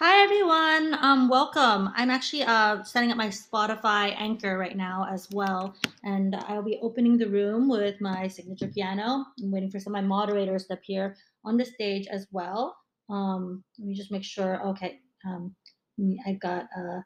Hi everyone, um, welcome. I'm actually uh, setting up my Spotify anchor right now as well, and I'll be opening the room with my signature piano. I'm waiting for some of my moderators to appear on the stage as well. Um, let me just make sure. Okay, um, I've got uh,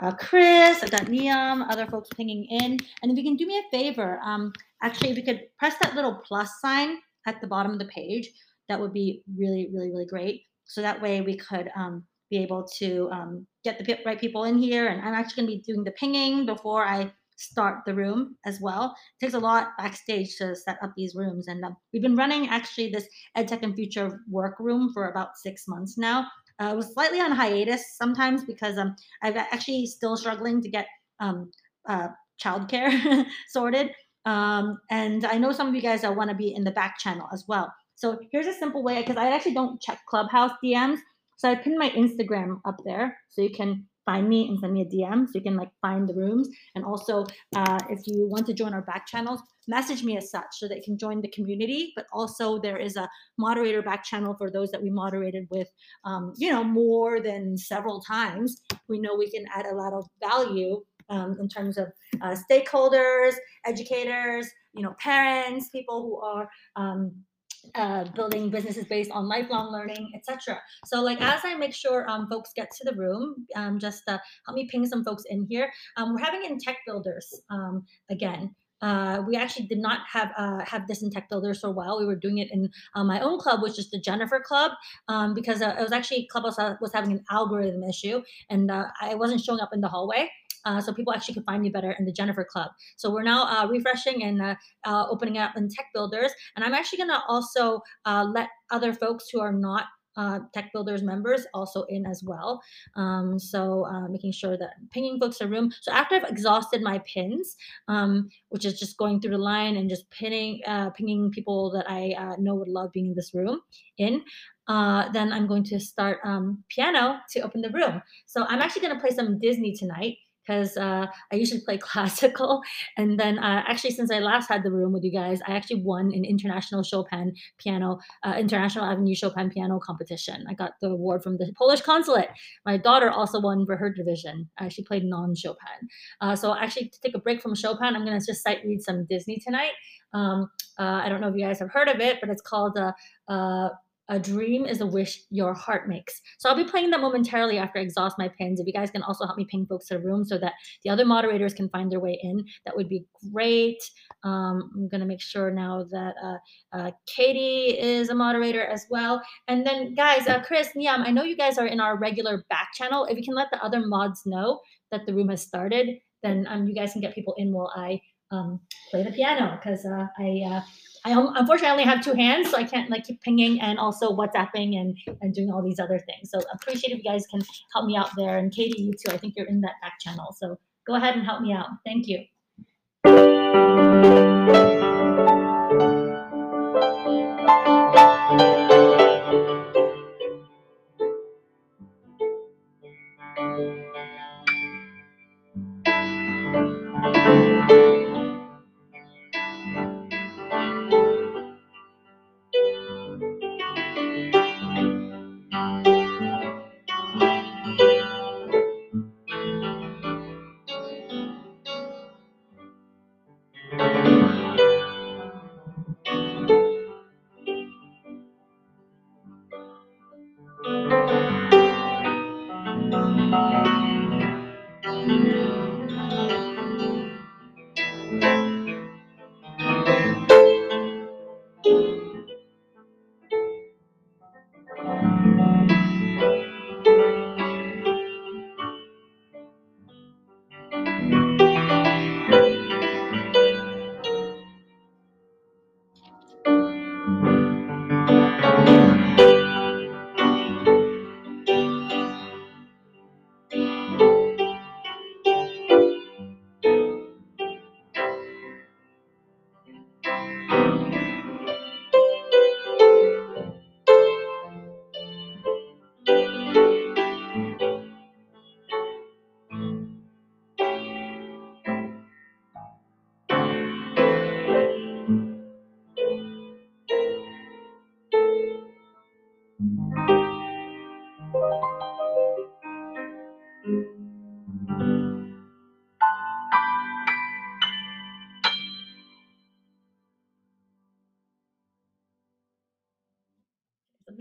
uh, Chris, I've got Niam, other folks pinging in, and if you can do me a favor, um, actually, if you could press that little plus sign at the bottom of the page, that would be really, really, really great. So that way we could um, be able to um, get the right people in here. And I'm actually going to be doing the pinging before I start the room as well. It takes a lot backstage to set up these rooms. And um, we've been running actually this EdTech and Future work room for about six months now. Uh, it was slightly on hiatus sometimes because um, I've actually still struggling to get um, uh, childcare sorted. Um, and I know some of you guys want to be in the back channel as well. So here's a simple way because I actually don't check Clubhouse DMs. So I pinned my Instagram up there so you can find me and send me a DM so you can like find the rooms. And also, uh, if you want to join our back channels, message me as such so that you can join the community. But also, there is a moderator back channel for those that we moderated with, um, you know, more than several times. We know we can add a lot of value um, in terms of uh, stakeholders, educators, you know, parents, people who are um, uh, building businesses based on lifelong learning, etc. So, like as I make sure um, folks get to the room, um, just uh, help me ping some folks in here. Um, we're having in Tech Builders um, again. Uh, we actually did not have uh, have this in Tech Builders for a while. We were doing it in uh, my own club, which is the Jennifer Club, um, because uh, it was actually Clubhouse was having an algorithm issue, and uh, I wasn't showing up in the hallway. Uh, so people actually can find me better in the Jennifer Club. So we're now uh, refreshing and uh, uh opening up in Tech Builders, and I'm actually going to also uh, let other folks who are not uh, Tech Builders members also in as well. Um, so uh, making sure that pinging folks a room. So after I've exhausted my pins, um, which is just going through the line and just pinning, uh, pinging people that I uh, know would love being in this room in, uh, then I'm going to start um, piano to open the room. So I'm actually going to play some Disney tonight because uh, I usually play classical. And then, uh, actually, since I last had the room with you guys, I actually won an international Chopin piano, uh, International Avenue Chopin piano competition. I got the award from the Polish consulate. My daughter also won for her division. Uh, she played non Chopin. Uh, so, actually, to take a break from Chopin, I'm going to just sight read some Disney tonight. Um, uh, I don't know if you guys have heard of it, but it's called a dream is a wish your heart makes. So I'll be playing that momentarily after I exhaust my pins. If you guys can also help me ping folks to the room so that the other moderators can find their way in, that would be great. Um, I'm going to make sure now that uh, uh, Katie is a moderator as well. And then, guys, uh, Chris, Niam, I know you guys are in our regular back channel. If you can let the other mods know that the room has started, then um, you guys can get people in while I um, play the piano because uh, I uh, I unfortunately only have two hands, so I can't like keep pinging and also WhatsApping and and doing all these other things. So appreciate if you guys can help me out there. And Katie, you too. I think you're in that back channel, so go ahead and help me out. Thank you.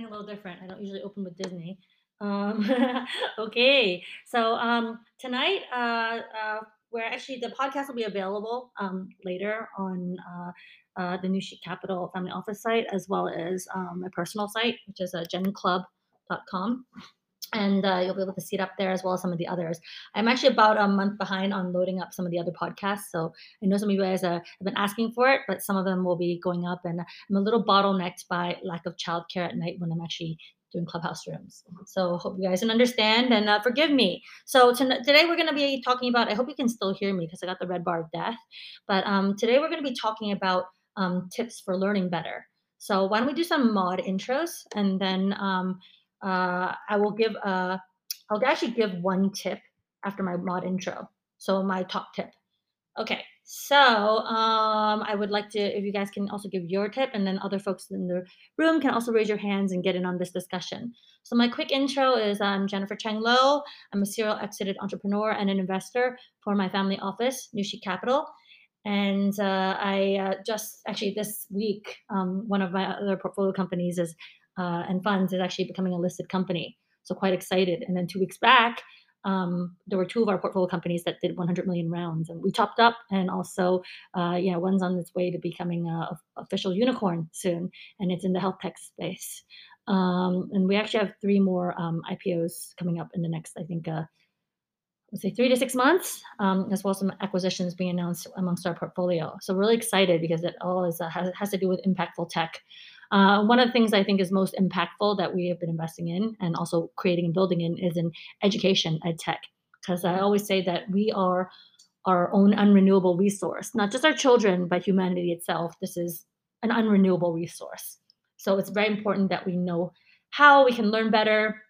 Something a little different. I don't usually open with Disney. Um, okay, so um, tonight uh, uh, we're actually the podcast will be available um, later on uh, uh, the New Chic Capital Family Office site as well as um, my personal site, which is uh, genclub.com and uh, you'll be able to see it up there as well as some of the others. I'm actually about a month behind on loading up some of the other podcasts, so I know some of you guys have been asking for it, but some of them will be going up, and I'm a little bottlenecked by lack of childcare at night when I'm actually doing clubhouse rooms. So hope you guys can understand and uh, forgive me. So to, today we're going to be talking about. I hope you can still hear me because I got the red bar of death. But um, today we're going to be talking about um, tips for learning better. So why don't we do some mod intros and then um, uh, I will give a, I'll actually give one tip after my mod intro. So my top tip. Okay, so um, I would like to, if you guys can also give your tip, and then other folks in the room can also raise your hands and get in on this discussion. So my quick intro is I'm Jennifer Cheng Lo. I'm a serial exited entrepreneur and an investor for my family office, Chic Capital. And uh, I uh, just actually this week, um, one of my other portfolio companies is uh, and funds is actually becoming a listed company. So quite excited. And then two weeks back, um, there were two of our portfolio companies that did 100 million rounds, and we topped up. And also, uh, yeah, one's on its way to becoming a, official unicorn soon, and it's in the health tech space. Um, and we actually have three more um, IPOs coming up in the next, I think, uh, let's say three to six months, um, as well as some acquisitions being announced amongst our portfolio. So really excited because it all is uh, has, has to do with impactful tech. Uh, one of the things I think is most impactful that we have been investing in and also creating and building in is in education, ed tech. Because I always say that we are our own unrenewable resource, not just our children, but humanity itself. This is an unrenewable resource. So it's very important that we know how we can learn better,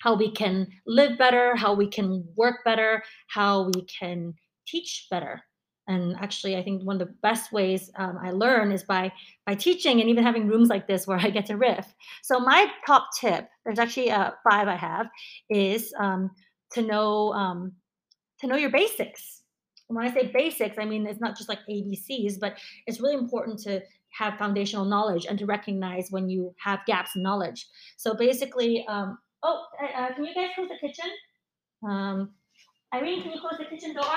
how we can live better, how we can work better, how we can teach better and actually i think one of the best ways um, i learn is by by teaching and even having rooms like this where i get to riff. So my top tip there's actually uh, five i have is um, to know um, to know your basics. And when i say basics i mean it's not just like abcs but it's really important to have foundational knowledge and to recognize when you have gaps in knowledge. So basically um, oh uh, uh can you guys close the kitchen? Um, irene can you close the kitchen door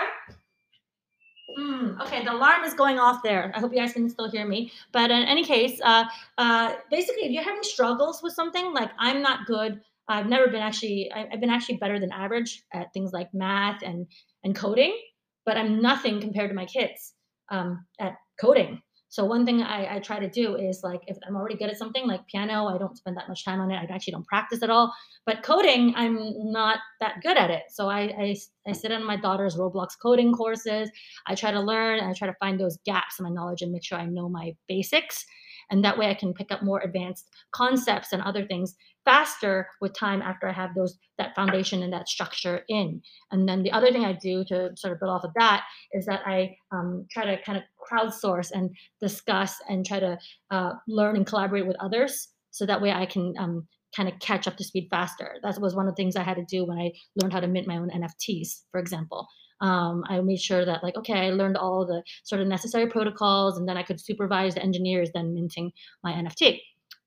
Mm, okay, the alarm is going off there. I hope you guys can still hear me. But in any case, uh, uh, basically, if you're having struggles with something, like I'm not good. I've never been actually. I've been actually better than average at things like math and and coding, but I'm nothing compared to my kids um, at coding. So one thing I, I try to do is like if I'm already good at something like piano, I don't spend that much time on it. I actually don't practice at all. But coding, I'm not that good at it. So I I, I sit on my daughter's Roblox coding courses. I try to learn and I try to find those gaps in my knowledge and make sure I know my basics. And that way I can pick up more advanced concepts and other things faster with time after I have those that foundation and that structure in. And then the other thing I do to sort of build off of that is that I um, try to kind of crowdsource and discuss and try to uh, learn and collaborate with others so that way I can um, kind of catch up to speed faster. That was one of the things I had to do when I learned how to mint my own NFTs, for example. Um, I made sure that like, okay, I learned all the sort of necessary protocols and then I could supervise the engineers then minting my NFT.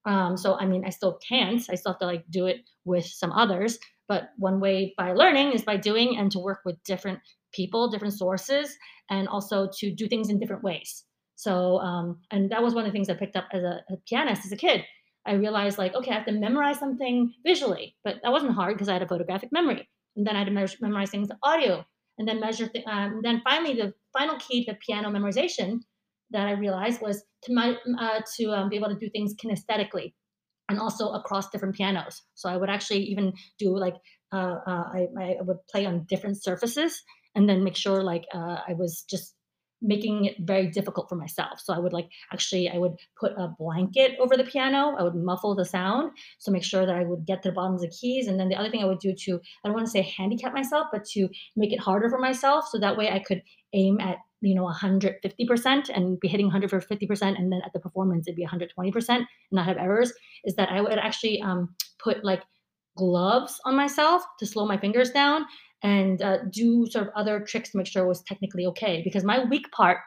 Um, so I mean, I still can't. I still have to like do it with some others. But one way by learning is by doing and to work with different people, different sources, and also to do things in different ways. So, um, and that was one of the things I picked up as a, a pianist as a kid. I realized like, okay, I have to memorize something visually, but that wasn't hard because I had a photographic memory. And then I had to memorize things audio, and then measure. Th- um, then finally, the final key to piano memorization that I realized was to my uh, to um, be able to do things kinesthetically and also across different pianos. So I would actually even do like uh, uh, I, I would play on different surfaces and then make sure like uh, I was just making it very difficult for myself. So I would like actually I would put a blanket over the piano. I would muffle the sound so make sure that I would get to the bottoms of the keys. And then the other thing I would do to I don't want to say handicap myself, but to make it harder for myself so that way I could aim at you know 150% and be hitting 150% and then at the performance it'd be 120% and not have errors is that i would actually um, put like gloves on myself to slow my fingers down and uh, do sort of other tricks to make sure it was technically okay. Because my weak part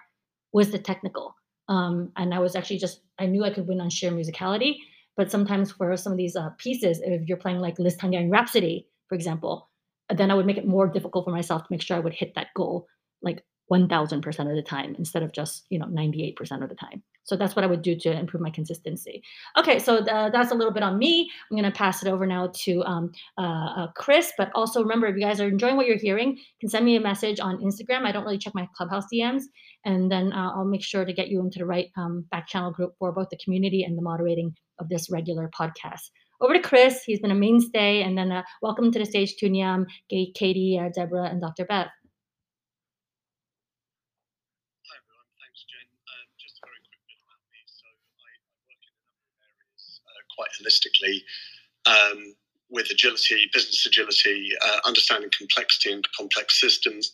was the technical. Um, and I was actually just, I knew I could win on sheer musicality. But sometimes for some of these uh, pieces, if you're playing like Liszt Hungarian Rhapsody, for example, then I would make it more difficult for myself to make sure I would hit that goal like 1000% of the time instead of just, you know, 98% of the time. So that's what I would do to improve my consistency. Okay, so the, that's a little bit on me. I'm going to pass it over now to um, uh, uh, Chris. But also remember, if you guys are enjoying what you're hearing, you can send me a message on Instagram. I don't really check my Clubhouse DMs, and then uh, I'll make sure to get you into the right um, back channel group for both the community and the moderating of this regular podcast. Over to Chris. He's been a mainstay, and then uh, welcome to the stage, Tunyam, Katie, uh, Deborah, and Dr. Bev. Quite holistically um, with agility, business agility, uh, understanding complexity and complex systems,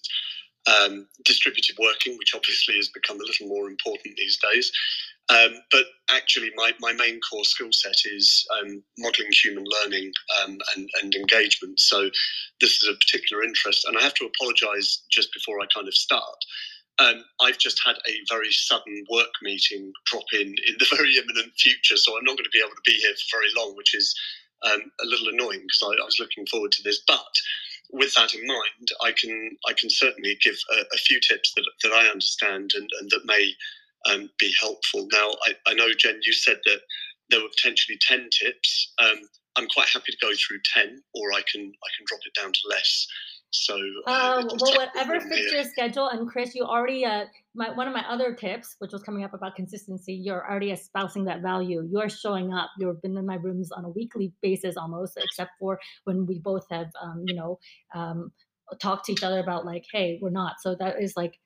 um, distributed working, which obviously has become a little more important these days. Um, but actually, my, my main core skill set is um, modeling human learning um, and, and engagement. So, this is a particular interest. And I have to apologize just before I kind of start. Um, I've just had a very sudden work meeting drop in in the very imminent future, so I'm not going to be able to be here for very long, which is um, a little annoying because I, I, was looking forward to this. But with that in mind, I can I can certainly give a, a few tips that, that I understand and, and that may um, be helpful. Now, I, I, know Jen, you said that there were potentially ten tips. Um, I'm quite happy to go through ten, or I can I can drop it down to less. So, uh, um, well, whatever fits your schedule. And Chris, you already uh, my one of my other tips, which was coming up about consistency. You're already espousing that value. You're showing up. You've been in my rooms on a weekly basis almost, except for when we both have, um, you know, um, talked to each other about like, hey, we're not. So that is like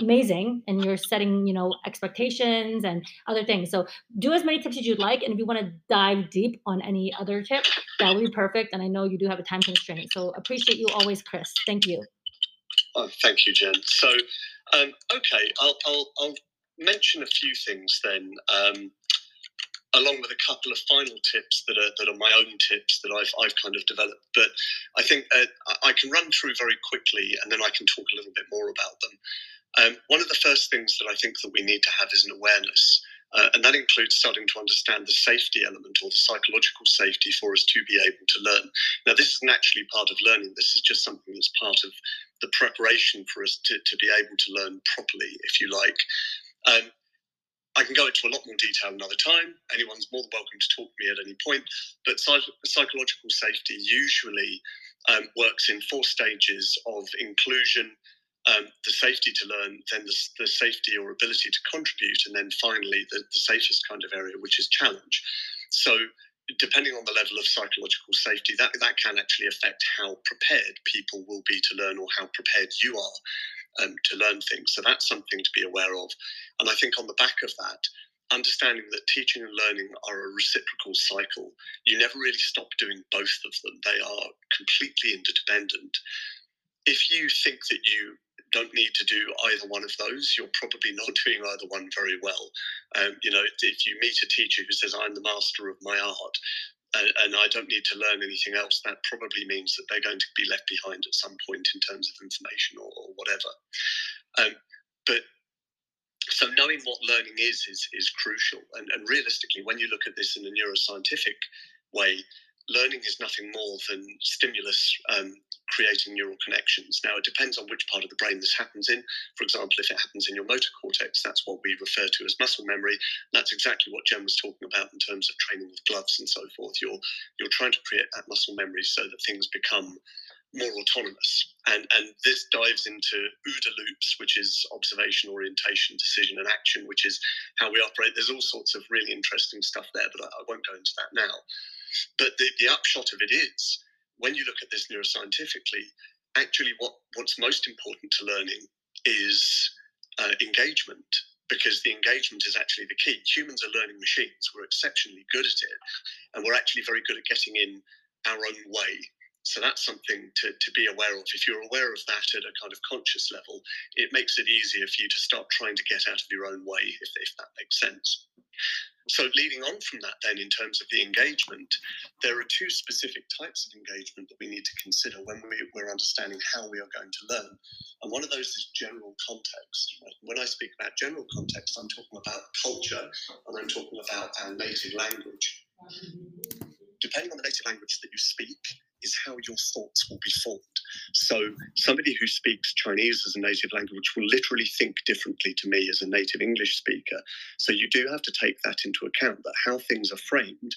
amazing and you're setting you know expectations and other things so do as many tips as you'd like and if you want to dive deep on any other tip that would be perfect and i know you do have a time constraint so appreciate you always chris thank you oh, thank you jen so um, okay I'll, I'll, I'll mention a few things then um, along with a couple of final tips that are that are my own tips that I've I've kind of developed. But I think uh, I can run through very quickly, and then I can talk a little bit more about them. Um, one of the first things that I think that we need to have is an awareness, uh, and that includes starting to understand the safety element or the psychological safety for us to be able to learn. Now, this isn't actually part of learning. This is just something that's part of the preparation for us to, to be able to learn properly, if you like. Um, I can go into a lot more detail another time. Anyone's more than welcome to talk to me at any point. But psych- psychological safety usually um, works in four stages of inclusion, um, the safety to learn, then the, the, safety or ability to contribute, and then finally the, the safest kind of area, which is challenge. So, depending on the level of psychological safety, that, that can actually affect how prepared people will be to learn or how prepared you are um, to learn things. So, that's something to be aware of. And I think on the back of that, understanding that teaching and learning are a reciprocal cycle. You never really stop doing both of them, they are completely interdependent. If you think that you don't need to do either one of those, you're probably not doing either one very well. Um, you know, if you meet a teacher who says, I'm the master of my art, and, and, I don't need to learn anything else, that probably means that they're going to be left behind at some point in terms of information or, or whatever. Um, but so knowing what learning is is, is crucial. And, and realistically, when you look at this in a neuroscientific way, learning is nothing more than stimulus um, creating neural connections. Now, it depends on which part of the brain this happens in. For example, if it happens in your motor cortex, that's what we refer to as muscle memory. That's exactly what Jen was talking about in terms of training with gloves and so forth. You're you're trying to create that muscle memory so that things become more autonomous. And, and this dives into OODA loops, which is observation, orientation, decision, and action, which is how we operate. There's all sorts of really interesting stuff there, but I, I won't go into that now. But the, the upshot of it is, when you look at this neuroscientifically, actually what, what's most important to learning is uh, engagement because the engagement is actually the key. Humans are learning machines. We're exceptionally good at it, and we're actually very good at getting in our own way. So that's something to, to be aware of. If you're aware of that at a kind of conscious level, it makes it easier for you to start trying to get out of your own way, if, if that makes sense. So leading on from that then in terms of the engagement there are two specific types of engagement that we need to consider when we, we're understanding how we are going to learn and one of those is general context right? when i speak about general context i'm talking about culture and i'm talking about our native language depending on the native language that you speak is how your thoughts will be formed. So, somebody who speaks Chinese as a native language will literally think differently to me as a native English speaker. So, you do have to take that into account that how things are framed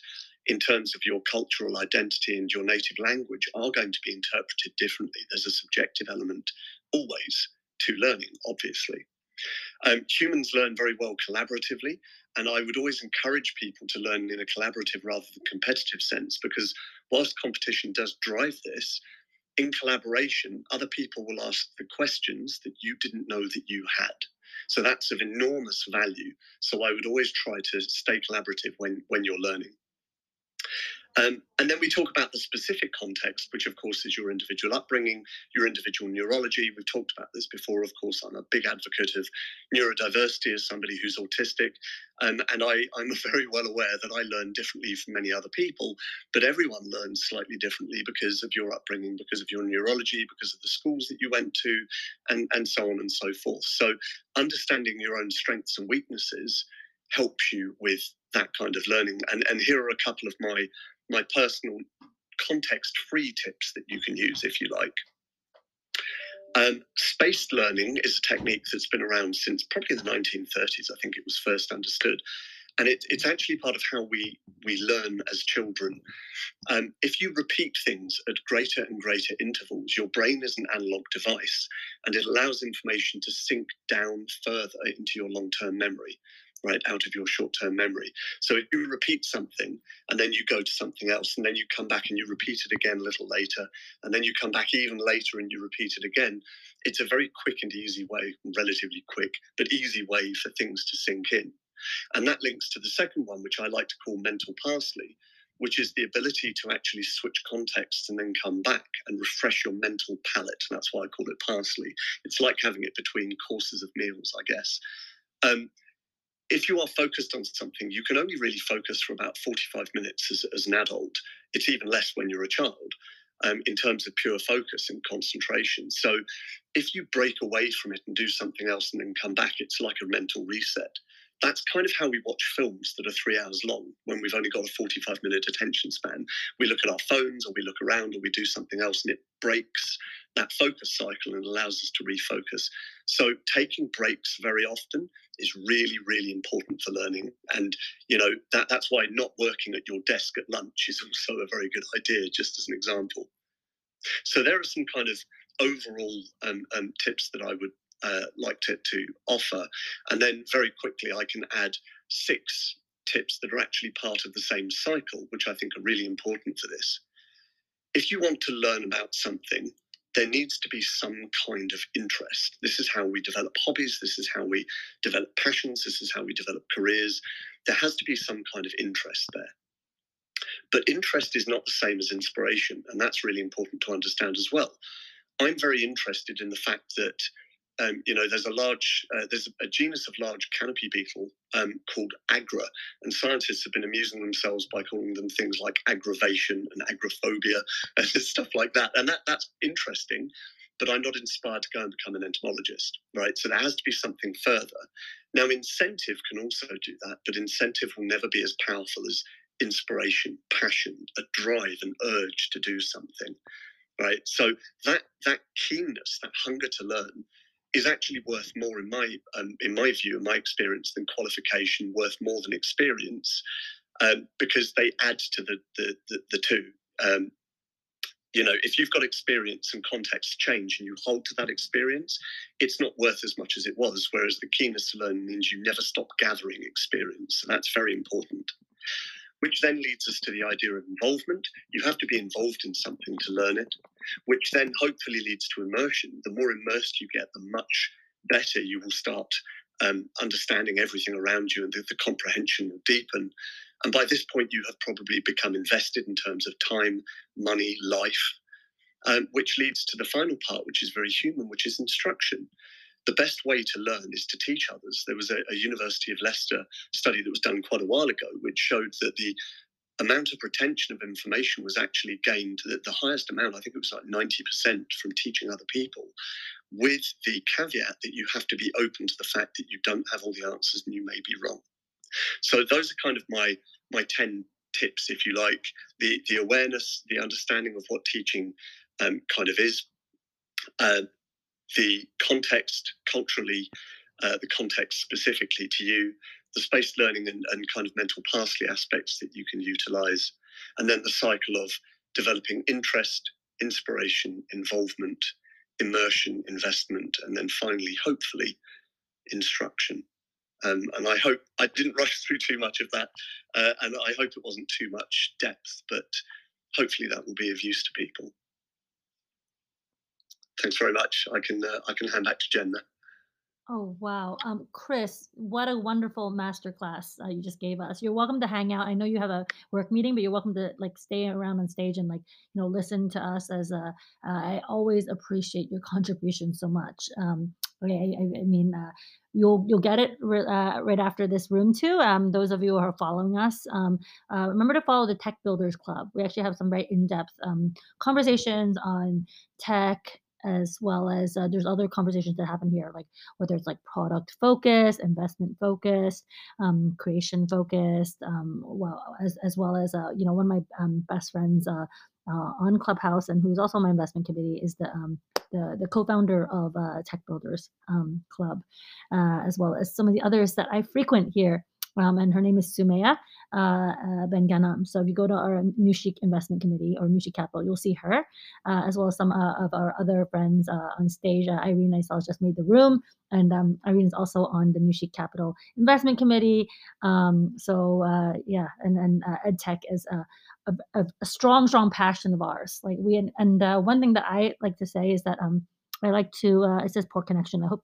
in terms of your cultural identity and your native language are going to be interpreted differently. There's a subjective element always to learning, obviously. Um, humans learn very well collaboratively, and I would always encourage people to learn in a collaborative rather than competitive sense because whilst competition does drive this, in collaboration, other people will ask the questions that you didn't know that you had. So that's of enormous value. So I would always try to stay collaborative when, when you're learning. Um, and then we talk about the specific context, which of course is your individual upbringing, your individual neurology. We've talked about this before, of course. I'm a big advocate of neurodiversity as somebody who's autistic. Um, and I, I'm very well aware that I learn differently from many other people, but everyone learns slightly differently because of your upbringing, because of your neurology, because of the schools that you went to, and, and so on and so forth. So understanding your own strengths and weaknesses helps you with that kind of learning. And, and here are a couple of my my personal context free tips that you can use if you like. Um, spaced learning is a technique that's been around since probably the 1930s. I think it was first understood. And it, it's actually part of how we, we learn as children. Um, if you repeat things at greater and greater intervals, your brain is an analog device and it allows information to sink down further into your long term memory right out of your short-term memory so if you repeat something and then you go to something else and then you come back and you repeat it again a little later and then you come back even later and you repeat it again it's a very quick and easy way relatively quick but easy way for things to sink in and that links to the second one which i like to call mental parsley which is the ability to actually switch contexts and then come back and refresh your mental palate. And that's why I call it parsley. It's like having it between courses of meals, I guess. Um, if you are focused on something, you can only really focus for about 45 minutes as, as an adult. It's even less when you're a child um, in terms of pure focus and concentration. So if you break away from it and do something else and then come back, it's like a mental reset. That's kind of how we watch films that are three hours long when we've only got a 45 minute attention span. We look at our phones or we look around or we do something else and it breaks that focus cycle and allows us to refocus. So taking breaks very often is really, really important for learning. And you know that that's why not working at your desk at lunch is also a very good idea, just as an example. So there are some kind of overall um, um, tips that I would uh, like to, to offer, and then very quickly I can add six tips that are actually part of the same cycle, which I think are really important for this. If you want to learn about something, there needs to be some kind of interest. This is how we develop hobbies, this is how we develop passions, this is how we develop careers. There has to be some kind of interest there. But interest is not the same as inspiration, and that's really important to understand as well. I'm very interested in the fact that um, you know, there's a large, uh, there's a genus of large canopy beetle um, called agra, and scientists have been amusing themselves by calling them things like aggravation and agrophobia and stuff like that. And that that's interesting, but I'm not inspired to go and become an entomologist, right? So there has to be something further. Now, incentive can also do that, but incentive will never be as powerful as inspiration, passion, a drive, an urge to do something right so that that keenness that hunger to learn is actually worth more in my um, in my view and my experience than qualification worth more than experience um, because they add to the the, the, the two. Um, you know if you've got experience and context change and you hold to that experience it's not worth as much as it was whereas the keenness to learn means you never stop gathering experience. That's very important which then leads us to the idea of involvement. You have to be involved in something to learn it, which then hopefully leads to immersion. The more immersed you get, the much better you will start um, understanding everything around you and the, the comprehension will deepen. And by this point, you have probably become invested in terms of time, money, life, um, which leads to the final part, which is very human, which is instruction. The best way to learn is to teach others. There was a, a University of Leicester study that was done quite a while ago, which showed that the amount of retention of information was actually gained the, the highest amount i think it was like 90% from teaching other people with the caveat that you have to be open to the fact that you don't have all the answers and you may be wrong so those are kind of my my 10 tips if you like the the awareness the understanding of what teaching um, kind of is uh, the context culturally uh, the context specifically to you the spaced learning and, and kind of mental parsley aspects that you can utilize, and then the cycle of developing interest, inspiration, involvement, immersion, investment, and then finally, hopefully, instruction. Um, and I hope I didn't rush through too much of that, uh, and I hope it wasn't too much depth, but hopefully that will be of use to people. Thanks very much. I can uh, I can hand back to Jen now. Oh, wow. Um, Chris, what a wonderful masterclass uh, you just gave us. You're welcome to hang out. I know you have a work meeting, but you're welcome to like stay around on stage and like, you know, listen to us as a, uh, I always appreciate your contribution so much. Um, I, I mean, uh, you'll you'll get it ri- uh, right after this room too. Um, those of you who are following us, um, uh, remember to follow the Tech Builders Club. We actually have some very in-depth um, conversations on tech, as well as uh, there's other conversations that happen here, like whether it's like product focused, investment focused, um, creation focused, um, well as as well as uh, you know one of my um, best friends uh, uh, on Clubhouse and who's also on my investment committee is the um, the, the co-founder of uh, Tech Builders um, Club, uh, as well as some of the others that I frequent here um, and her name is Sumaya uh, uh, Ben Ghanam. So if you go to our Chic Investment Committee or Chic Capital, you'll see her, uh, as well as some uh, of our other friends uh, on stage. Uh, Irene, I saw, just made the room, and um, Irene is also on the Chic Capital Investment Committee. Um, so yeah, and and EdTech is a, a, a, strong, strong passion of ours. Like we and, and one thing that I like to say is that um, I like to. it says poor connection. I hope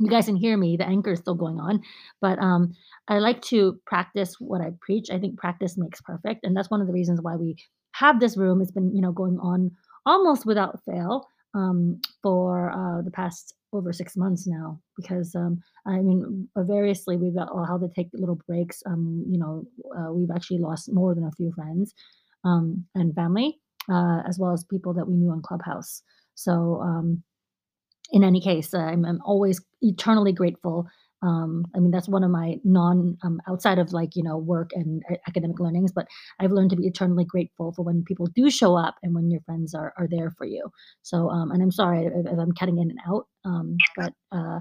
you guys can hear me. The anchor is still going on, but um, I like to practice what I preach. I think practice makes perfect, and that's one of the reasons why we have this room. It's been you know going on almost without fail um, for uh, the past over six months now. Because um, I mean, uh, variously we've got how to take little breaks. Um, you know, uh, we've actually lost more than a few friends um, and family, uh, as well as people that we knew on Clubhouse. So um, in any case, uh, I'm, I'm always eternally grateful. Um, I mean, that's one of my non um, outside of like you know work and academic learnings, but I've learned to be eternally grateful for when people do show up and when your friends are are there for you. So, um, and I'm sorry if, if I'm cutting in and out, um, but uh,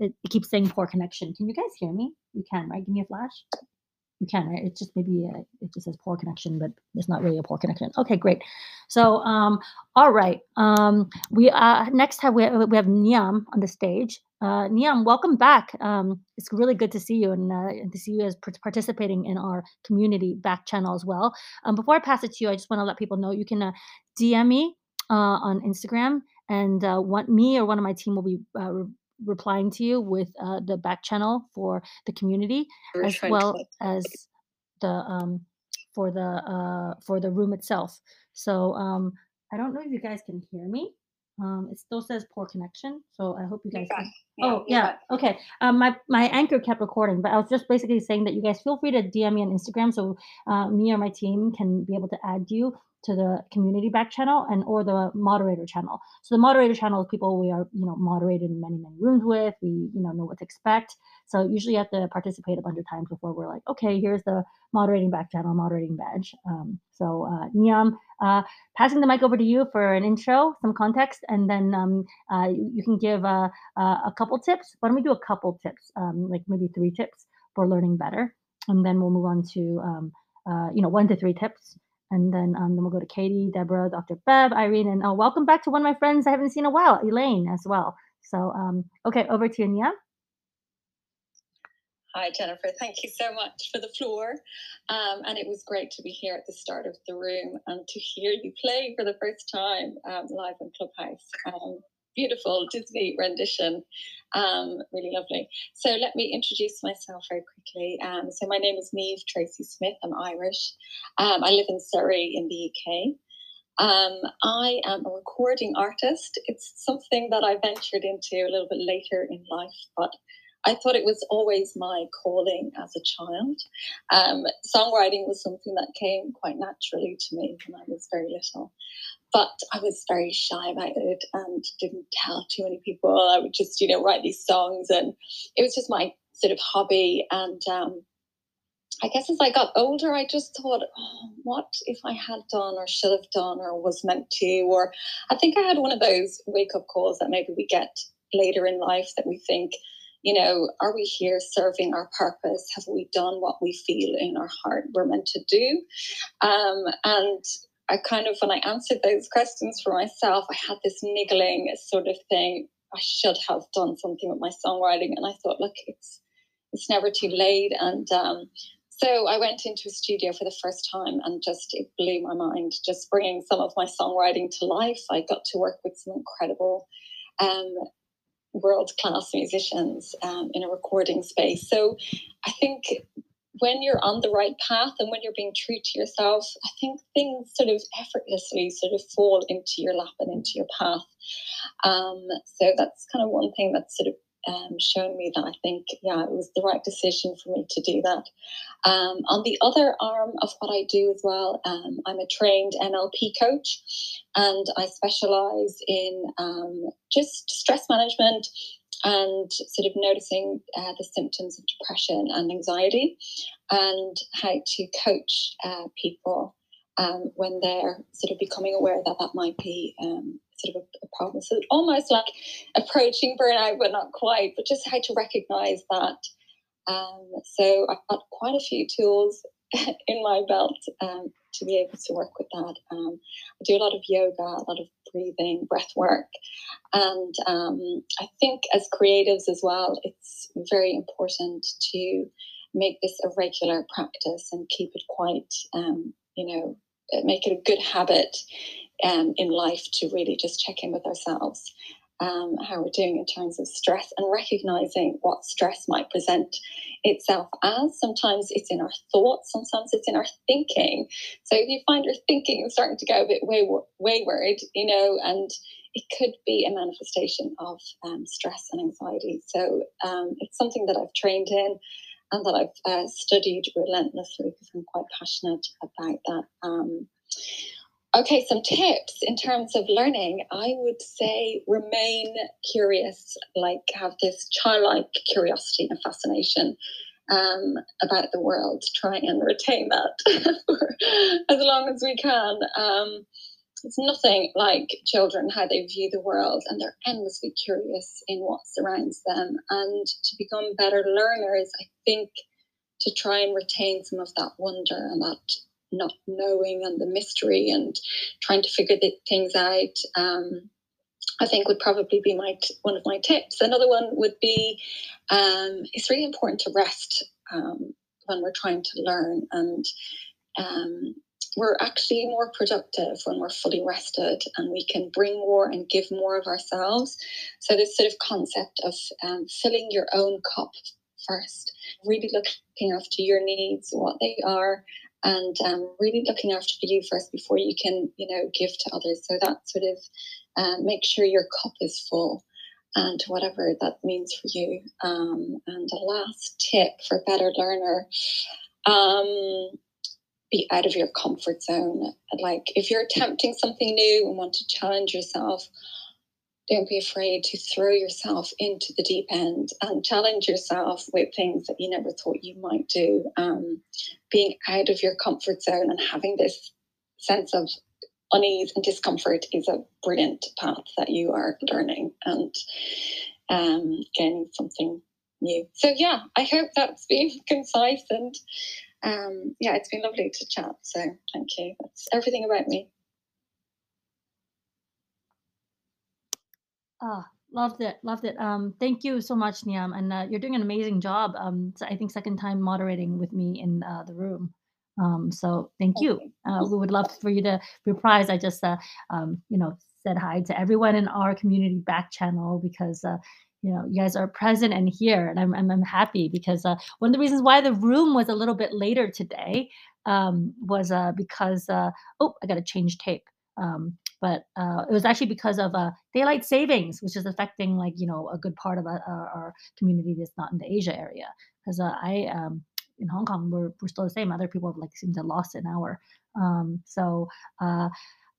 it, it keeps saying poor connection. Can you guys hear me? You can, right? Give me a flash you can right? It's just maybe a, it just says poor connection but it's not really a poor connection. Okay great. So um all right um we uh next have we have, we have niam on the stage. Uh niam welcome back. Um it's really good to see you and, uh, to see you as participating in our community back channel as well. Um before i pass it to you i just want to let people know you can uh, dm me uh, on instagram and uh, want me or one of my team will be uh, replying to you with uh, the back channel for the community as well as the um, for the uh, for the room itself. So um, I don't know if you guys can hear me. Um, it still says poor connection, so I hope you guys. Can. Oh yeah, okay. Um, my my anchor kept recording, but I was just basically saying that you guys feel free to DM me on Instagram, so uh, me or my team can be able to add you to the community back channel and or the moderator channel. So the moderator channel is people we are, you know, moderated in many, many rooms with. We, you know, know what to expect. So usually you have to participate a bunch of times before we're like, okay, here's the moderating back channel, moderating badge. Um, so uh, Niam, uh, passing the mic over to you for an intro, some context, and then um, uh, you, you, can give uh, uh, a couple tips. Why don't we do a couple tips, um, like maybe three tips for learning better, and then we'll move on to um, uh, you know one to three tips and then, um, then we'll go to Katie, Deborah, Dr. Bev, Irene, and oh, welcome back to one of my friends I haven't seen in a while, Elaine, as well. So, um, okay, over to you, Nia. Hi, Jennifer. Thank you so much for the floor. Um, and it was great to be here at the start of the room and to hear you play for the first time um, live in Clubhouse. Um, beautiful Disney rendition. Um, really lovely. So let me introduce myself very quickly. Um, so my name is Neve Tracy Smith. I'm Irish. Um, I live in Surrey in the UK. Um, I am a recording artist. It's something that I ventured into a little bit later in life, but I thought it was always my calling as a child. Um, songwriting was something that came quite naturally to me when I was very little. But I was very shy about it and didn't tell too many people. I would just, you know, write these songs and it was just my sort of hobby. And um, I guess as I got older, I just thought, oh, what if I had done or should have done or was meant to? Or I think I had one of those wake up calls that maybe we get later in life that we think, you know, are we here serving our purpose? Have we done what we feel in our heart we're meant to do? Um, and I kind of, when I answered those questions for myself, I had this niggling sort of thing. I should have done something with my songwriting, and I thought, look, it's it's never too late. And um, so I went into a studio for the first time, and just it blew my mind. Just bringing some of my songwriting to life, I got to work with some incredible um, world class musicians um, in a recording space. So I think when you're on the right path and when you're being true to yourself, I think things sort of effortlessly sort of fall into your lap and into your path. Um, so that's kind of one thing that's sort of um, shown me that I think, yeah, it was the right decision for me to do that. Um, on the other arm of what I do as well, um, I'm a trained NLP coach and I specialize in um, just stress management and sort of noticing uh, the symptoms of depression and anxiety and how to coach uh, people um, when they're sort of becoming aware that that might be um, sort of a, a, problem. So almost like approaching burnout, but not quite, but just how to recognize that. Um, so I've got quite a few tools in my belt um, to be able to work with that. Um, I do a lot of yoga, a lot of breathing, breath work. And um, I think as creatives as well, it's very important to make this a regular practice and keep it quite, um, you know, make it a good habit um, in life to really just check in with ourselves. Um, how we're doing in terms of stress and recognizing what stress might present itself as. Sometimes it's in our thoughts, sometimes it's in our thinking. So if you find your thinking is starting to go a bit wayward, you know, and it could be a manifestation of um, stress and anxiety. So um, it's something that I've trained in and that I've uh, studied relentlessly because I'm quite passionate about that. Um, okay, some tips in terms of learning. I would say remain curious, like have this childlike curiosity and fascination um, about the world. Try and retain that for as long as we can. Um, it's nothing like children how they view the world and they're endlessly curious in what surrounds them. And to become better learners i think to try and retain some of that wonder and that not knowing and the mystery and trying to figure things out um, i think would probably be my t- one of my tips. Another one would be um, it's really important to rest um, when we're trying to learn and um, we're actually more productive when we're fully rested and we can bring more and give more of ourselves. So, this sort of concept of um, filling your own cup first, really looking after your needs, what they are, and um, really looking after you first before you can, you know, give to others. So, that sort of um, make sure your cup is full and whatever that means for you. Um, and the last tip for better learner. Um, be out of your comfort zone. Like if you're attempting something new and want to challenge yourself, don't be afraid to throw yourself into the deep end and challenge yourself with things that you never thought you might do. Um, being out of your comfort zone and having this sense of unease and discomfort is a brilliant path that you are learning and um, gaining something new. So, yeah, I hope that's been concise and um, yeah, it's been lovely to chat. So thank you. That's everything about me. Ah, loved it, loved it. Um, thank you so much, Niam, and uh, you're doing an amazing job. Um, so I think second time moderating with me in uh, the room. Um, so thank you. Uh, we would love for you to reprise. I just, uh, um, you know, said hi to everyone in our community back channel because uh, you know you guys are present and here and i'm, I'm, I'm happy because uh, one of the reasons why the room was a little bit later today um, was uh, because uh, oh i gotta change tape Um, but uh, it was actually because of uh, daylight savings, which is affecting like you know a good part of our, our community that's not in the Asia area. Because uh, I um, in Hong Kong, we're, we're still the same. Other people have like seem to lost an hour. Um, so uh,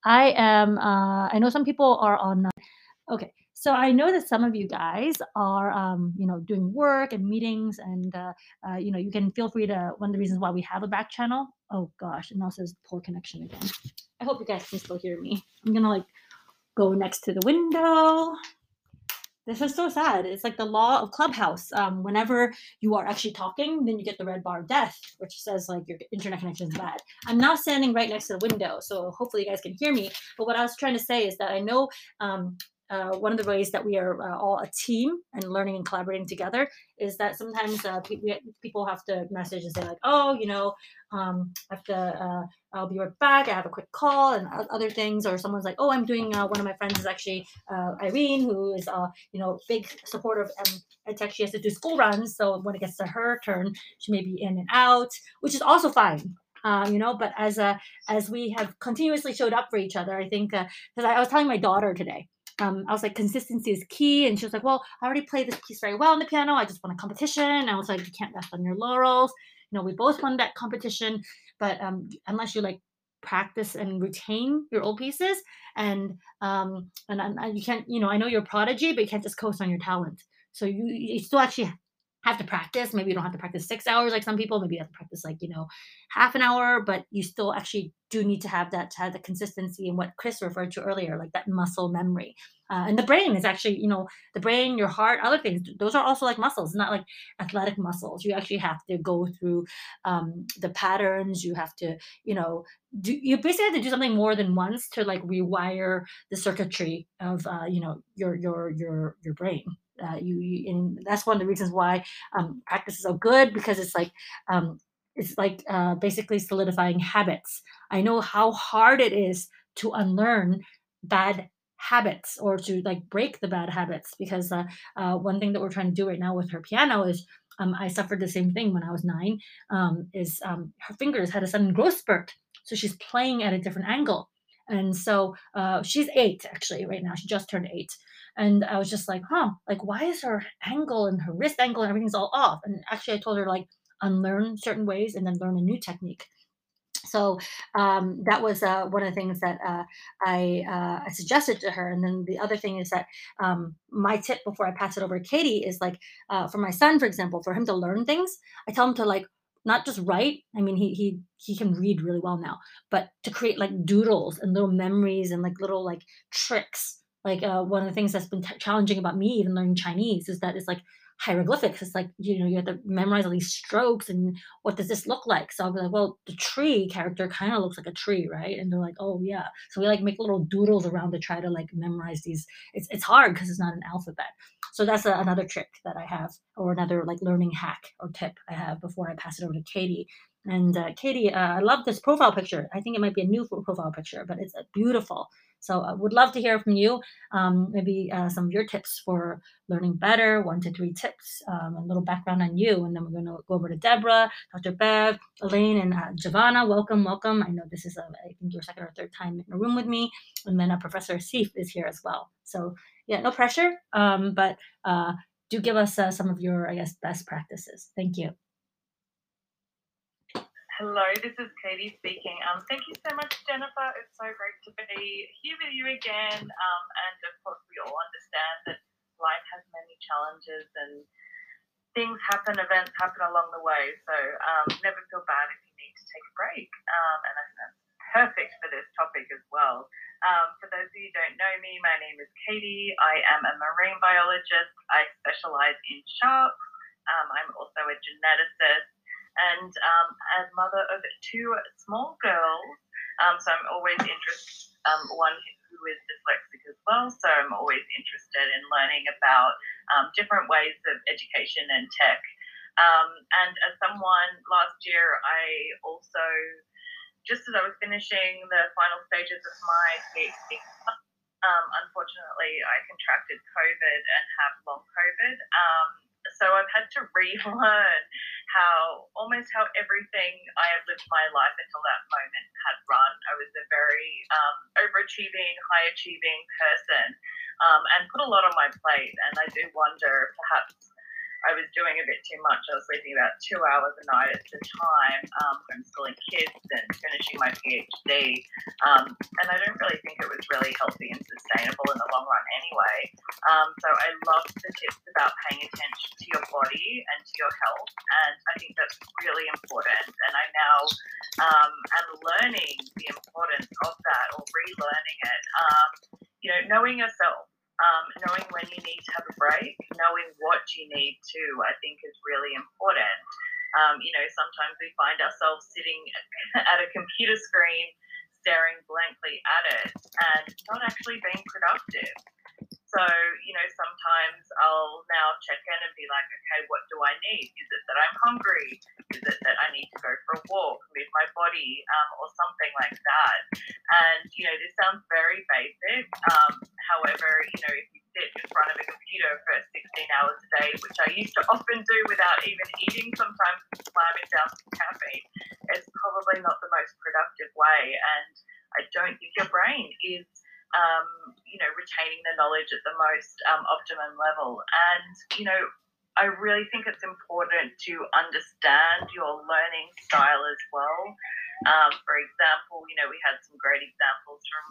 I am. Uh, I know some people are on. Uh, okay, so I know that some of you guys are, um, you know, doing work and meetings, and uh, uh, you know, you can feel free to. One of the reasons why we have a back channel. Oh gosh, and now says poor connection again. I hope you guys can still hear me. I'm gonna like go next to the window. This is so sad. It's like the law of Clubhouse. Um, whenever you are actually talking, then you get the red bar of death, which says like your internet connection is bad. I'm now standing right next to the window, so hopefully you guys can hear me. But what I was trying to say is that I know um, uh, one of the ways that we are uh, all a team and learning and collaborating together is that sometimes uh, pe- people have to message and say like, oh, you know, um, I have to, uh, I'll be right back. I have a quick call and other things. Or someone's like, oh, I'm doing. Uh, one of my friends is actually uh, Irene, who is, a you know, big supporter of um, tech. She has to do school runs, so when it gets to her turn, she may be in and out, which is also fine. Um, you know, but as a as we have continuously showed up for each other, I think because I, I was telling my daughter today, um, I was like, consistency is key. And she was like, well, I already played this piece very well on the piano. I just won a competition. And I was like, you can't rest on your laurels. You know, we both won that competition, but um, unless you like practice and retain your old pieces, and um, and, and you can't, you know, I know you're a prodigy, but you can't just coast on your talent. So you you still actually have to practice. Maybe you don't have to practice six hours like some people. Maybe you have to practice like, you know, half an hour, but you still actually do need to have that to have the consistency and what Chris referred to earlier, like that muscle memory. Uh, and the brain is actually, you know, the brain, your heart, other things. Those are also like muscles, not like athletic muscles. You actually have to go through um, the patterns. You have to, you know, do. You basically have to do something more than once to like rewire the circuitry of, uh, you know, your your your your brain. Uh, you, you, and that's one of the reasons why um, practice is so good because it's like um, it's like uh, basically solidifying habits. I know how hard it is to unlearn bad habits or to like break the bad habits because uh, uh, one thing that we're trying to do right now with her piano is um, I suffered the same thing when I was nine. Um, is um, her fingers had a sudden growth spurt, so she's playing at a different angle, and so uh, she's eight actually right now. She just turned eight, and I was just like, huh, like why is her angle and her wrist angle and everything's all off? And actually, I told her like unlearn certain ways and then learn a new technique. So um, that was uh, one of the things that uh, I, uh, I, suggested to her. And then the other thing is that um, my tip before I pass it over to Katie is like uh, for my son, for example, for him to learn things, I tell him to like not just write. I mean, he he he can read really well now, but to create like doodles and little memories and like little like tricks. Like uh, one of the things that's been t- challenging about me even learning Chinese is that it's like hieroglyphics. It's like, you know, you have to memorize all these strokes and what does this look like? So I'll be like, well, the tree character kind of looks like a tree, right? And they're like, oh yeah. So we like make little doodles around to try to like memorize these. It's, it's hard because it's not an alphabet. So that's a, another trick that I have or another like learning hack or tip I have before I pass it over to Katie. And uh, Katie, uh, I love this profile picture. I think it might be a new profile picture, but it's a beautiful. So I would love to hear from you. Um, maybe uh, some of your tips for learning better, one to three tips, um, a little background on you. And then we're going to go over to Deborah, Dr. Bev, Elaine, and uh, Giovanna. Welcome, welcome. I know this is, a, I think, your second or third time in a room with me. And then uh, Professor Asif is here as well. So yeah, no pressure, um, but uh, do give us uh, some of your, I guess, best practices. Thank you. Hello, this is Katie speaking. Um, thank you so much, Jennifer. It's so great to be here with you again. Um, and of course, we all understand that life has many challenges and things happen, events happen along the way. So um, never feel bad if you need to take a break. Um, and I think that's perfect for this topic as well. Um, for those of you who don't know me, my name is Katie. I am a marine biologist. I specialize in sharks. Um, I'm also a geneticist and um, as mother of two small girls, um, so I'm always interested. Um, one who is dyslexic as well, so I'm always interested in learning about um, different ways of education and tech. Um, and as someone last year, I also, just as I was finishing the final stages of my PhD, um, unfortunately, I contracted COVID and have long COVID. So I've had to relearn how almost how everything I have lived my life until that moment had run. I was a very um, overachieving, high achieving person um, and put a lot on my plate. And I do wonder perhaps I was doing a bit too much. I was sleeping about two hours a night at the time, um, homeschooling kids and finishing my PhD. Um, and I don't really think it was really healthy and sustainable in the long run anyway. Um, so I love the tips about paying attention to your body and to your health. And I think that's really important. And I now um, am learning the importance of that or relearning it. Um, you know, knowing yourself um, knowing when you need to have a break, knowing what you need to, I think is really important. Um, you know, sometimes we find ourselves sitting at a computer screen, staring blankly at it, and not actually being productive. So, you know, sometimes I'll now check in and be like, okay, what do I need? Is it that I'm hungry? Is it that I need to go for a walk, move my body, um, or something like that? And, you know, this sounds very basic. Um, however, you know, if you sit in front of a computer for 16 hours a day, which I used to often do without even eating, sometimes slamming down some caffeine, it's probably not the most productive way. And I don't think your brain is um, you know, retaining the knowledge at the most um, optimum level. And, you know, I really think it's important to understand your learning style as well. Um, for example, you know, we had some great examples from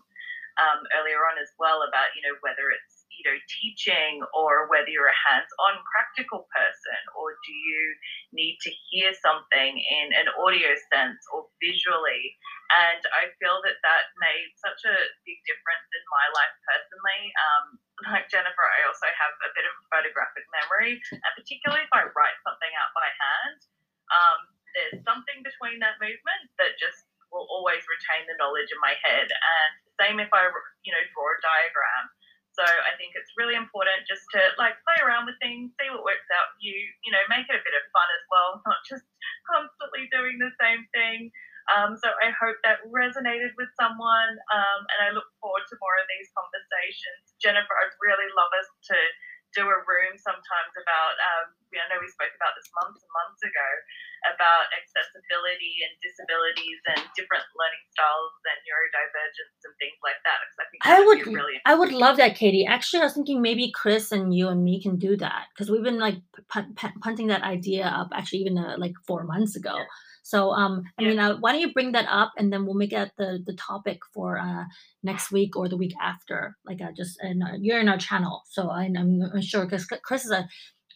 um, earlier on as well about, you know, whether it's, you know, teaching or whether you're a hands on practical person or do you need to hear something in an audio sense or visually. And I feel that that made such a big difference in my life personally. Um, like Jennifer, I also have a bit of photographic memory, and particularly if I write something out by hand, um, there's something between that movement that just will always retain the knowledge in my head. And same if I, you know, draw a diagram. So I think it's really important just to like play around with things, see what works out for you, you know, make it a bit of fun as well, not just constantly doing the same thing. Um, so I hope that resonated with someone, um, and I look forward to more of these conversations. Jennifer, I'd really love us to do a room sometimes about, um, I know we spoke about this months and months ago, about accessibility and disabilities and different learning styles and neurodivergence and things like that. Because I think I would, would really I would love that, Katie. Actually, I was thinking maybe Chris and you and me can do that because we've been like punting that idea up actually even uh, like four months ago. Yeah. So, um, I mean, uh, why don't you bring that up, and then we'll make it the the topic for uh, next week or the week after. Like, uh, just and you're in our channel, so I, I'm sure because Chris is a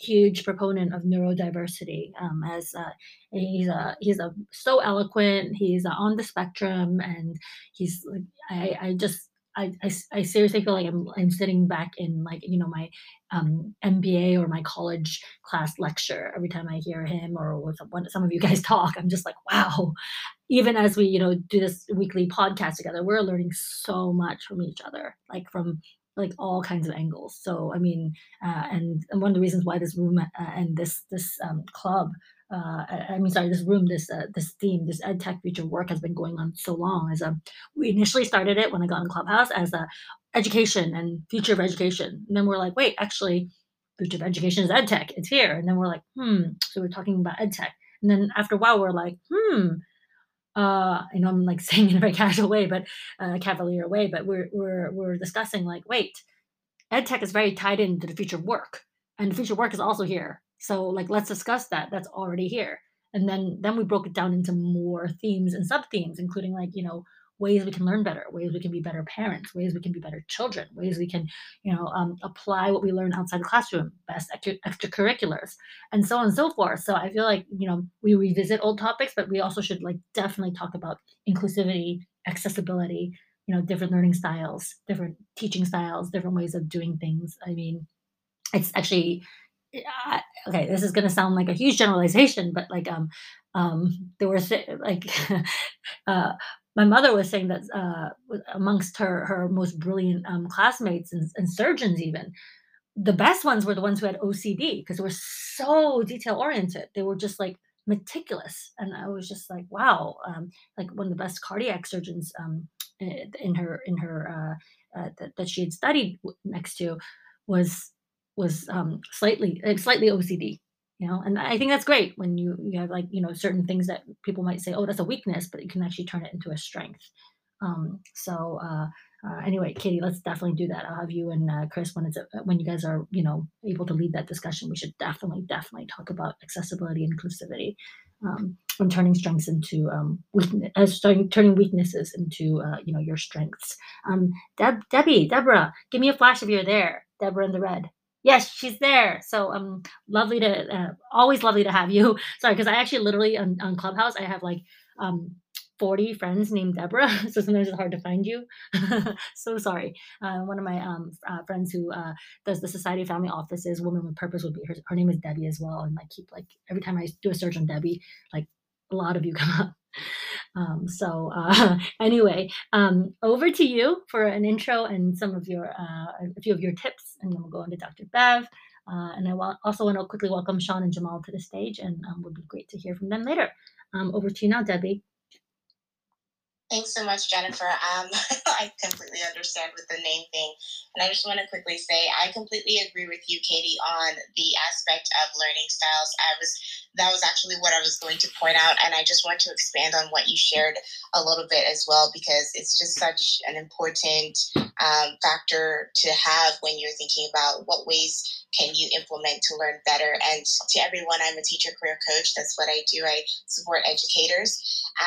huge proponent of neurodiversity. Um, as uh, he's a he's a so eloquent. He's uh, on the spectrum, and he's like I I just I, I, I, seriously feel like I'm, I'm sitting back in like you know my um, MBA or my college class lecture every time I hear him or with when some of you guys talk. I'm just like wow. Even as we you know do this weekly podcast together we're learning so much from each other like from like all kinds of angles. So I mean uh, and, and one of the reasons why this room uh, and this this um, club uh, I mean, sorry, this room, this uh, this theme, this ed tech future work has been going on so long. As a, we initially started it when I got in Clubhouse as a education and future of education, and then we're like, wait, actually, future of education is ed tech. It's here, and then we're like, hmm. So we're talking about ed tech, and then after a while, we're like, hmm. Uh, I know I'm like saying in a very casual way, but uh, cavalier way, but we're we're we're discussing like, wait, ed tech is very tied into the future of work, and the future of work is also here so like let's discuss that. That's already here. And then then we broke it down into more themes and sub themes, including like, you know, ways we can learn better, ways we can be better parents, ways we can be better children, ways we can, you know, um, apply what we learn outside the classroom, best extra- extracurriculars, and so on and so forth. So I feel like, you know, we revisit old topics, but we also should like definitely talk about inclusivity, accessibility, you know, different learning styles, different teaching styles, different ways of doing things. I mean, it's actually okay, this is going to sound like a huge generalization, but like um um there were th- like uh my mother was saying that uh amongst her her most brilliant um classmates and, and surgeons even the best ones were the ones who had OCD because they were so detail oriented. They were just like meticulous, and I was just like, wow. Um, like one of the best cardiac surgeons um, in her in her uh, uh, that she had studied next to was was um, slightly like slightly OCD. You know, and I think that's great when you you have like you know certain things that people might say, oh, that's a weakness, but you can actually turn it into a strength. Um, so uh, uh, anyway, Katie, let's definitely do that. I'll have you and uh, Chris when it's uh, when you guys are you know able to lead that discussion. We should definitely definitely talk about accessibility inclusivity um, and turning strengths into um, weakness, uh, starting, turning weaknesses into uh, you know your strengths. Um, Deb, Debbie, Deborah, give me a flash if you're there. Deborah in the red. Yes, she's there. So um, lovely to uh, always lovely to have you. Sorry, because I actually literally on, on Clubhouse I have like um 40 friends named Deborah, so sometimes it's hard to find you. so sorry. Uh, one of my um, uh, friends who uh, does the Society of Family Offices, Woman with Purpose, would be her. Her name is Debbie as well, and I keep like every time I do a search on Debbie, like a lot of you come up. Um, so uh, anyway, um, over to you for an intro and some of your uh, a few of your tips, and then we'll go into Dr. Bev. Uh, and I wa- also want to quickly welcome Sean and Jamal to the stage, and um, would be great to hear from them later. Um, over to you now, Debbie. Thanks so much, Jennifer. Um, I completely understand with the name thing. And I just want to quickly say I completely agree with you, Katie, on the aspect of learning styles. I was that was actually what I was going to point out, and I just want to expand on what you shared a little bit as well because it's just such an important um, factor to have when you're thinking about what ways can you implement to learn better. And to everyone, I'm a teacher career coach. That's what I do. I support educators.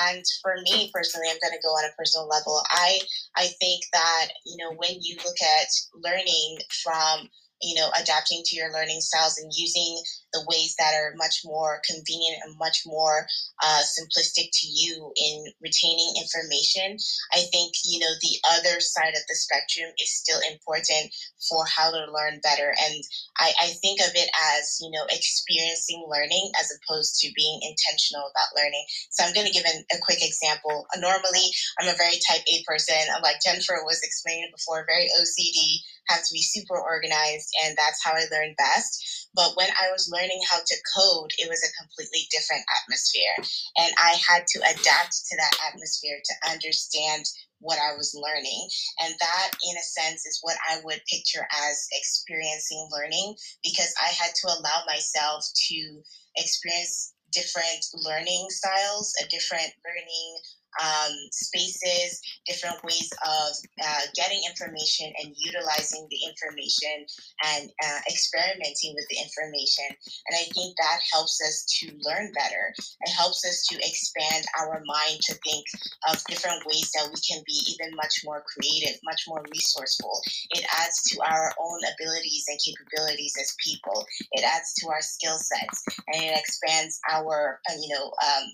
And for me personally, I'm going to go on a personal level. I I think that you know when you look at learning from you know adapting to your learning styles and using the ways that are much more convenient and much more uh, simplistic to you in retaining information. I think, you know, the other side of the spectrum is still important for how to learn better. And I, I think of it as, you know, experiencing learning as opposed to being intentional about learning. So I'm going to give an, a quick example. Normally, I'm a very type A person. I'm like Jennifer was explaining before, very OCD, have to be super organized, and that's how I learn best. But when I was learning how to code, it was a completely different atmosphere. And I had to adapt to that atmosphere to understand what I was learning. And that, in a sense, is what I would picture as experiencing learning because I had to allow myself to experience different learning styles, a different learning um, spaces, different ways of uh, getting information and utilizing the information and uh, experimenting with the information. And I think that helps us to learn better. It helps us to expand our mind to think of different ways that we can be even much more creative, much more resourceful. It adds to our own abilities and capabilities as people. It adds to our skill sets and it expands our, uh, you know, um,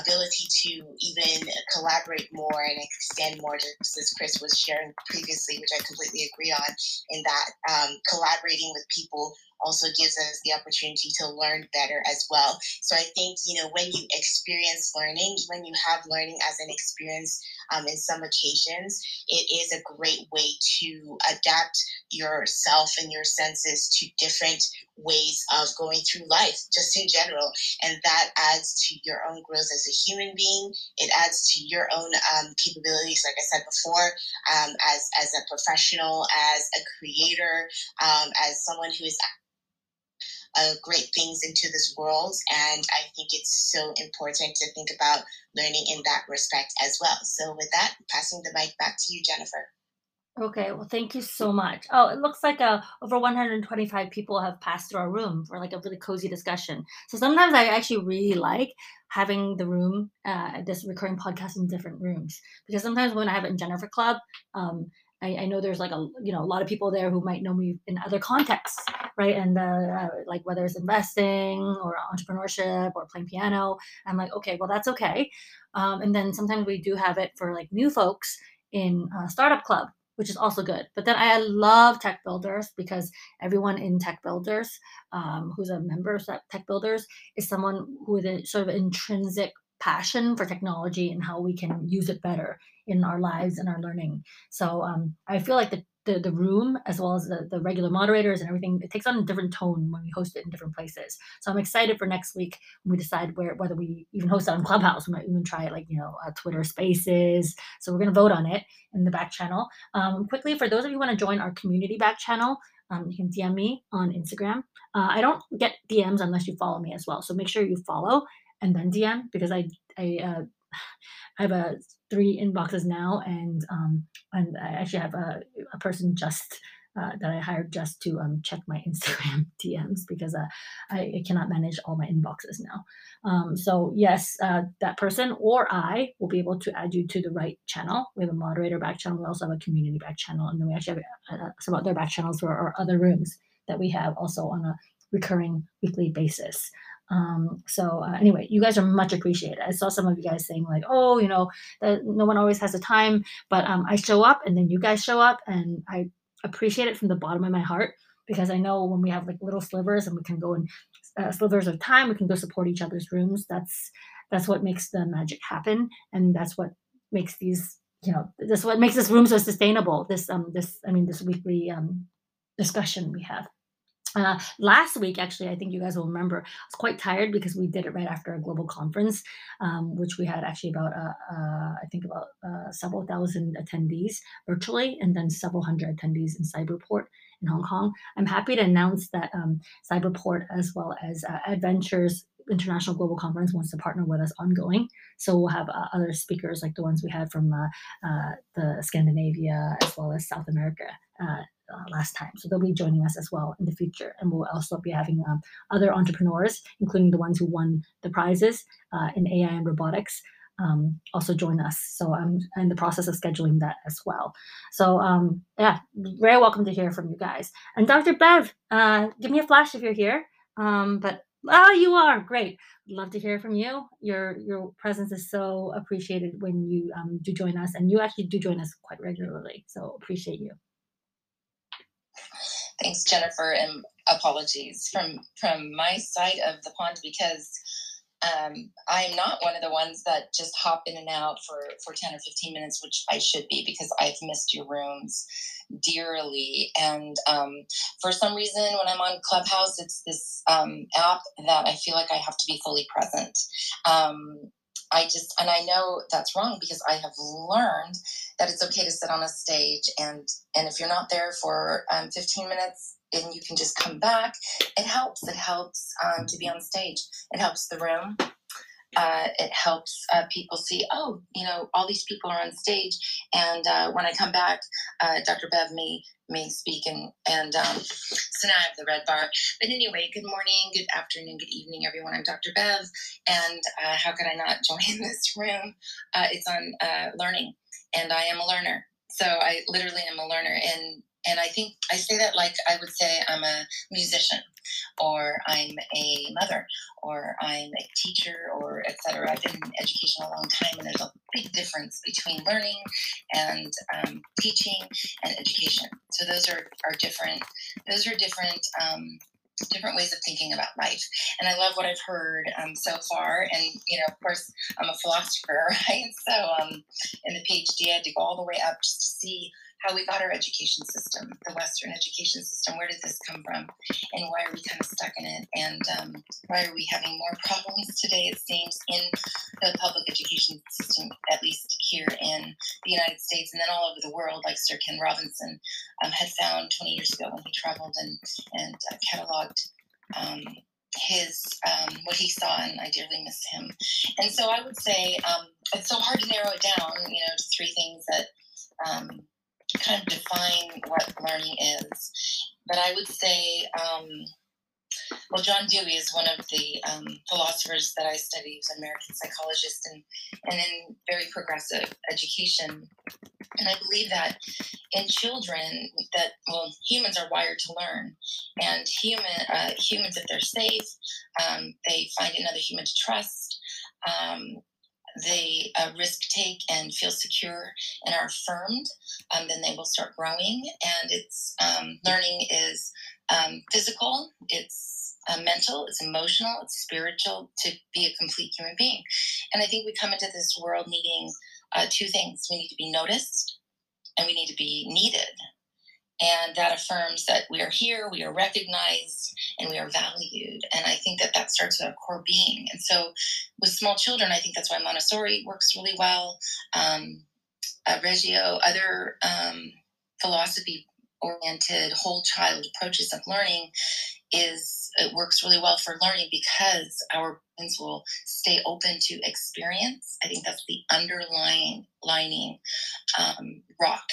ability to even collaborate more and extend more, just as Chris was sharing previously, which I completely agree on, in that um, collaborating with people also gives us the opportunity to learn better as well. So I think, you know, when you experience learning, when you have learning as an experience um, in some occasions, it is a great way to adapt yourself and your senses to different ways of going through life, just in general. And that adds to your own growth as a human being. It adds to your own um, capabilities, like I said before, um, as, as a professional, as a creator, um, as someone who is uh, great things into this world. And I think it's so important to think about learning in that respect as well. So, with that, passing the mic back to you, Jennifer. Okay, well, thank you so much. Oh, it looks like uh, over 125 people have passed through our room for like a really cozy discussion. So sometimes I actually really like having the room, uh, this recurring podcast in different rooms because sometimes when I have it in Jennifer Club, um, I, I, know there's like a you know a lot of people there who might know me in other contexts, right? And uh, uh, like whether it's investing or entrepreneurship or playing piano, I'm like, okay, well that's okay. Um, and then sometimes we do have it for like new folks in startup club, which is also good. But then I love tech builders because everyone in tech builders um, who's a member of tech builders is someone with a sort of intrinsic passion for technology and how we can use it better in our lives and our learning. So um, I feel like the, the, the room, as well as the, the regular moderators and everything, it takes on a different tone when we host it in different places. So I'm excited for next week when we decide where whether we even host it on Clubhouse. We might even try it like you know uh, Twitter Spaces. So we're gonna vote on it in the back channel. Um, quickly, for those of you who want to join our community back channel, um, you can DM me on Instagram. Uh, I don't get DMs unless you follow me as well. So make sure you follow and then DM because I I uh, I have a three inboxes now, and um, and I actually have a, a person just uh, that I hired just to um, check my Instagram DMs because uh, I, I, cannot manage all my inboxes now. Um, so yes, uh, that person or I will be able to add you to the right channel. We have a moderator back channel. We also have a community back channel, and then we actually have uh, some other back channels for our other rooms that we have also on a recurring weekly basis. Um, so uh, anyway, you guys are much appreciated. I saw some of you guys saying like, oh, you know, that no one always has the time, but um, I show up and then you guys show up, and I appreciate it from the bottom of my heart because I know when we have like little slivers and we can go in uh, slivers of time, we can go support each other's rooms. That's that's what makes the magic happen, and that's what makes these you know this what makes this room so sustainable. This um this I mean this weekly um discussion we have. Uh, last week, actually, I think you guys will remember, I was quite tired because we did it right after a global conference, um, which we had actually about, uh, uh, I think, about uh, several thousand attendees virtually, and then several hundred attendees in Cyberport in Hong Kong. I'm happy to announce that um, Cyberport, as well as uh, Adventures International Global Conference, wants to partner with us ongoing. So we'll have uh, other speakers like the ones we had from the Scandinavia as well as South America uh, last time. So they'll be joining us as well in the future. And we'll also be having um, other entrepreneurs, including the ones who won the prizes uh, in AI and robotics, um, also join us. So I'm in the process of scheduling that as well. So um, yeah, very welcome to hear from you guys. And Dr. Bev, uh, give me a flash if you're here. Um, but oh, you are great. Love to hear from you. Your your presence is so appreciated when you um, do join us, and you actually do join us quite regularly. So appreciate you. Thanks, Jennifer, and apologies from from my side of the pond because um, I'm not one of the ones that just hop in and out for, for 10 or 15 minutes, which I should be because I've missed your rooms dearly. And um, for some reason, when I'm on Clubhouse, it's this um, app that I feel like I have to be fully present. Um, I just, and I know that's wrong because I have learned that it's okay to sit on a stage and, and if you're not there for um, 15 minutes and you can just come back, it helps. It helps um, to be on stage. It helps the room. Uh, it helps uh, people see, oh, you know, all these people are on stage. And uh, when I come back, uh, Dr. Bev may may speak and and um, so now I have the red bar. But anyway, good morning, good afternoon, good evening, everyone. I'm Dr. Bev, and uh, how could I not join this room? Uh, it's on uh, learning, and I am a learner. So I literally am a learner, and and I think I say that like I would say I'm a musician or I'm a mother, or I'm a teacher, or etc. I've been in education a long time, and there's a big difference between learning and um, teaching and education. So those are, are different. Those are different. Um, different ways of thinking about life and i love what i've heard um, so far and you know of course i'm a philosopher right so um, in the phd i had to go all the way up just to see how we got our education system, the Western education system. Where did this come from? And why are we kind of stuck in it? And um, why are we having more problems today, it seems, in the public education system, at least here in the United States and then all over the world, like Sir Ken Robinson um, had found 20 years ago when he traveled and, and uh, cataloged. Um, his um, what he saw and I dearly miss him. And so I would say um, it's so hard to narrow it down, you know, to three things that um, kind of define what learning is. But I would say, um, well, John Dewey is one of the um, philosophers that I study. He's an American psychologist and, and in very progressive education. And I believe that in children, that well, humans are wired to learn, and human uh, humans, if they're safe, um, they find another human to trust. Um, they uh, risk take and feel secure and are affirmed, um, then they will start growing. And it's um, learning is um, physical, it's uh, mental, it's emotional, it's spiritual to be a complete human being. And I think we come into this world needing uh, two things: we need to be noticed, and we need to be needed. And that affirms that we are here, we are recognized, and we are valued. And I think that that starts with our core being. And so with small children, I think that's why Montessori works really well. Um, uh, Reggio, other um, philosophy oriented whole child approaches of learning is it works really well for learning because our brains will stay open to experience. I think that's the underlying lining um, rock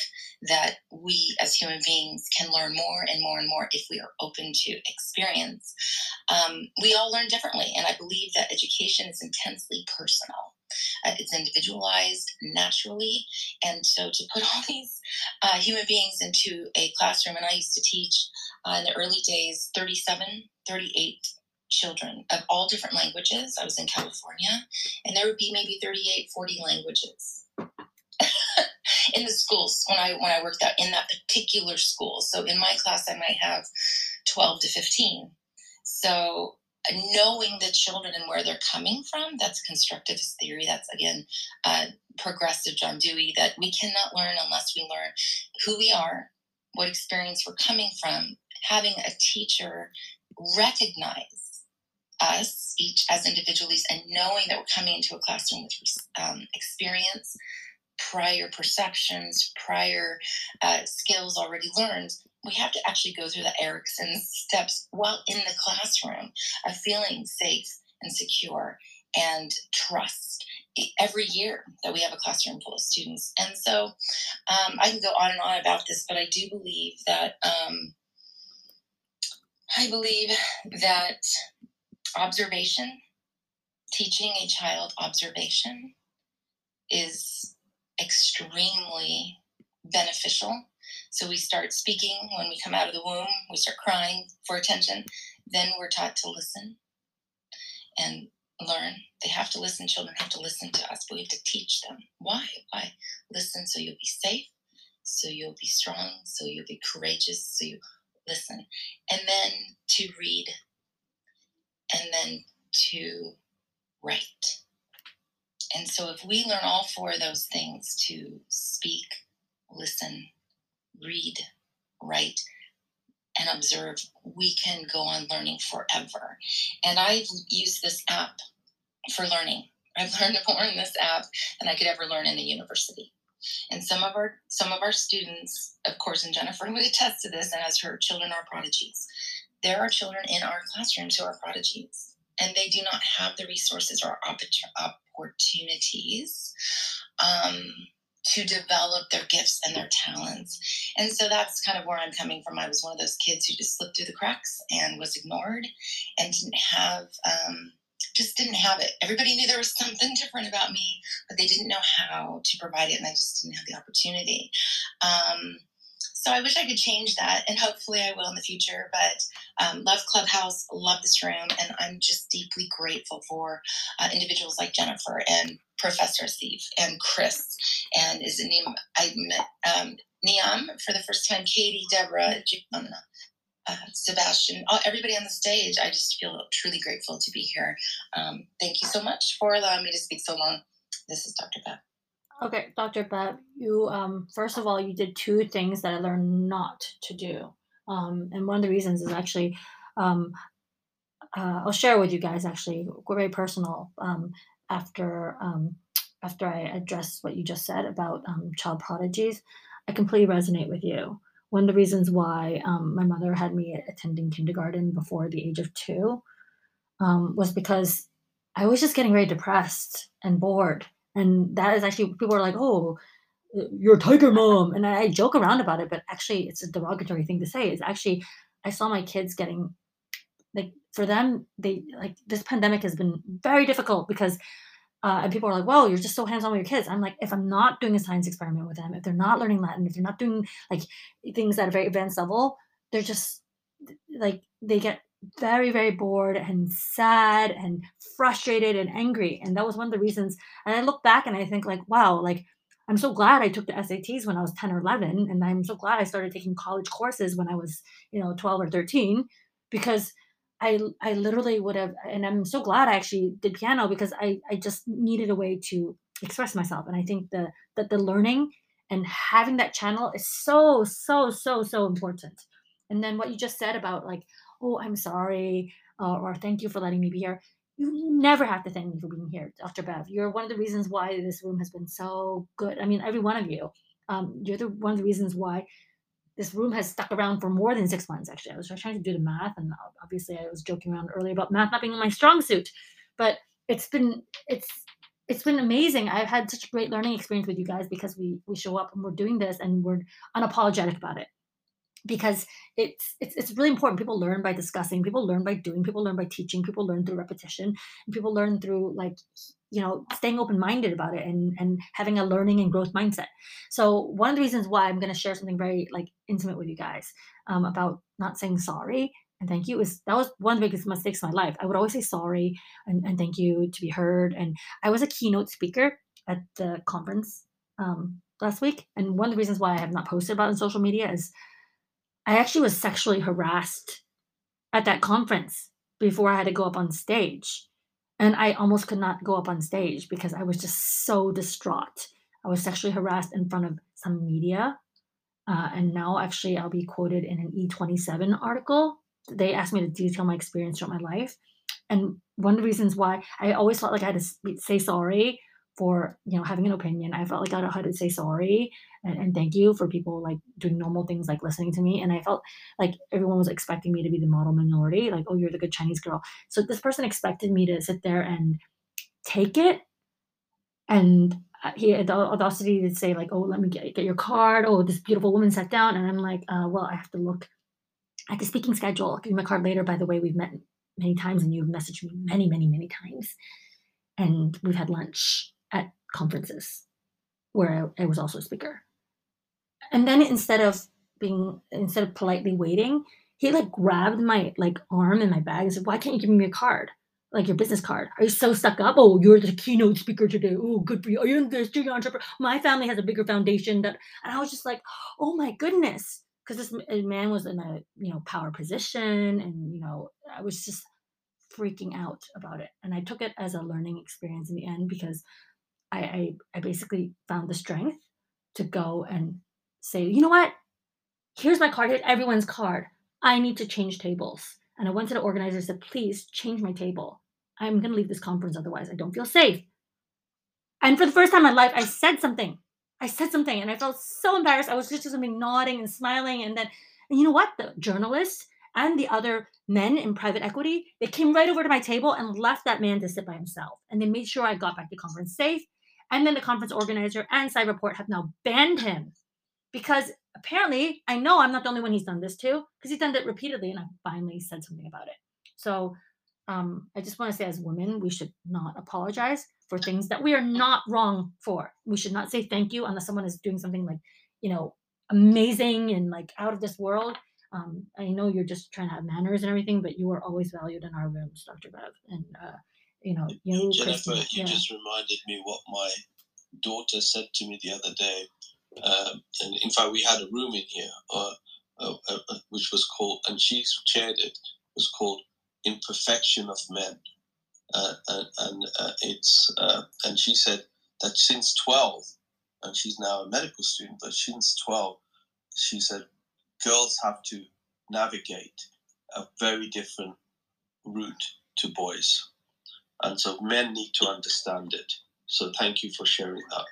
that we as human beings can learn more and more and more if we are open to experience. Um, we all learn differently, and I believe that education is intensely personal. Uh, it's individualized naturally. And so to put all these uh, human beings into a classroom, and I used to teach uh, in the early days 37, 38 children of all different languages. I was in California, and there would be maybe 38, 40 languages. in the schools when I when I worked out in that particular school. So in my class I might have 12 to 15. So knowing the children and where they're coming from that's constructivist theory that's again uh, progressive john dewey that we cannot learn unless we learn who we are what experience we're coming from having a teacher recognize us each as individuals and knowing that we're coming into a classroom with um, experience prior perceptions prior uh, skills already learned we have to actually go through the Erikson steps while in the classroom of feeling safe and secure and trust every year that we have a classroom full of students. And so um, I can go on and on about this, but I do believe that um, I believe that observation, teaching a child observation, is extremely beneficial so we start speaking when we come out of the womb, we start crying for attention. Then we're taught to listen and learn. They have to listen, children have to listen to us, but we have to teach them. Why? Why? Listen so you'll be safe, so you'll be strong, so you'll be courageous, so you listen. And then to read, and then to write. And so if we learn all four of those things to speak, listen, read, write, and observe, we can go on learning forever. And I've used this app for learning. I've learned more in this app than I could ever learn in a university. And some of our some of our students, of course, and Jennifer would attest to this, and as her children are prodigies. There are children in our classrooms who are prodigies, and they do not have the resources or opportunities um, to develop their gifts and their talents. And so that's kind of where I'm coming from. I was one of those kids who just slipped through the cracks and was ignored and didn't have, um, just didn't have it. Everybody knew there was something different about me, but they didn't know how to provide it, and I just didn't have the opportunity. Um, so I wish I could change that, and hopefully I will in the future. But um, love Clubhouse, love this room, and I'm just deeply grateful for uh, individuals like Jennifer and Professor Steve and Chris, and is it name I met um, Niam for the first time, Katie, Deborah, Giovanna. Uh, Sebastian, everybody on the stage. I just feel truly grateful to be here. Um, thank you so much for allowing me to speak so long. This is Dr. Bev. Okay, Dr. Bev, you um, first of all, you did two things that I learned not to do, um, and one of the reasons is actually, um, uh, I'll share with you guys actually, very personal. Um, after um, after I address what you just said about child prodigies, I completely resonate with you. One of the reasons why um, my mother had me attending kindergarten before the age of two um, was because I was just getting very depressed and bored and that is actually people are like, "Oh, you're a tiger mom," and I joke around about it, but actually, it's a derogatory thing to say. It's actually, I saw my kids getting like for them, they like this pandemic has been very difficult because. Uh, and people are like, "Well, you're just so hands-on with your kids." I'm like, if I'm not doing a science experiment with them, if they're not learning Latin, if they're not doing like things at a very advanced level, they're just like they get very very bored and sad and frustrated and angry and that was one of the reasons and i look back and i think like wow like i'm so glad i took the sats when i was 10 or 11 and i'm so glad i started taking college courses when i was you know 12 or 13 because i i literally would have and i'm so glad i actually did piano because i i just needed a way to express myself and i think the that the learning and having that channel is so so so so important and then what you just said about like oh, I'm sorry, uh, or thank you for letting me be here. You never have to thank me for being here, Dr. Bev. You're one of the reasons why this room has been so good. I mean, every one of you. Um, you're the one of the reasons why this room has stuck around for more than six months. Actually, I was trying to do the math, and obviously, I was joking around earlier about math not being my strong suit, but it's been it's it's been amazing. I've had such a great learning experience with you guys because we we show up and we're doing this and we're unapologetic about it because it's it's it's really important. People learn by discussing, people learn by doing, people learn by teaching, people learn through repetition, and people learn through like you know staying open minded about it and and having a learning and growth mindset. So one of the reasons why I'm going to share something very like intimate with you guys um, about not saying sorry and thank you is that was one of the biggest mistakes in my life. I would always say sorry and, and thank you to be heard. And I was a keynote speaker at the conference um, last week, and one of the reasons why I have not posted about on social media is I actually was sexually harassed at that conference before I had to go up on stage. And I almost could not go up on stage because I was just so distraught. I was sexually harassed in front of some media. Uh, and now, actually, I'll be quoted in an E27 article. They asked me to detail my experience throughout my life. And one of the reasons why I always felt like I had to say sorry for you know having an opinion. I felt like I had to say sorry and, and, thank you for people like doing normal things like listening to me. And I felt like everyone was expecting me to be the model minority, like, oh, you're the good Chinese girl. So this person expected me to sit there and take it. And uh, he had the audacity to say, like, oh, let me get, get your card. Oh, this beautiful woman sat down. And I'm like, uh, well, I have to look at the speaking schedule. I'll give you my card later. By the way, we've met many times and you've messaged me many, many, many times. And we've had lunch at conferences where I, I was also a speaker. And then instead of being instead of politely waiting, he like grabbed my like arm in my bag and said, Why can't you give me a card? Like your business card. Are you so stuck up? Oh, you're the keynote speaker today. Oh, good for you. Are you the student entrepreneur? My family has a bigger foundation that and I was just like, oh my goodness. Because this man was in a you know power position and you know, I was just freaking out about it. And I took it as a learning experience in the end because I, I, I basically found the strength to go and say, you know what? Here's my card. Here's everyone's card. I need to change tables. And I went to the organizer and said, please change my table. I'm going to leave this conference otherwise. I don't feel safe. And for the first time in my life, I said something. I said something and I felt so embarrassed. I was just, just nodding and smiling. And then, and you know what? The journalists and the other men in private equity, they came right over to my table and left that man to sit by himself. And they made sure I got back to conference safe. And then the conference organizer and Cyberport have now banned him because apparently I know I'm not the only one he's done this to because he's done it repeatedly and I finally said something about it. So um, I just want to say, as women, we should not apologize for things that we are not wrong for. We should not say thank you unless someone is doing something like, you know, amazing and like out of this world. Um, I know you're just trying to have manners and everything, but you are always valued in our rooms, Dr. Bev. And uh, you know, you, Jennifer, you yeah. just reminded me what my daughter said to me the other day. Um, and in fact, we had a room in here, uh, uh, uh, uh which was called, and she chaired it, was called "Imperfection of Men," uh, and, and it's, and she said that since twelve, and she's now a medical student, but since twelve, she said girls have to navigate a very different route to boys and so men need to understand it. So thank you for sharing that.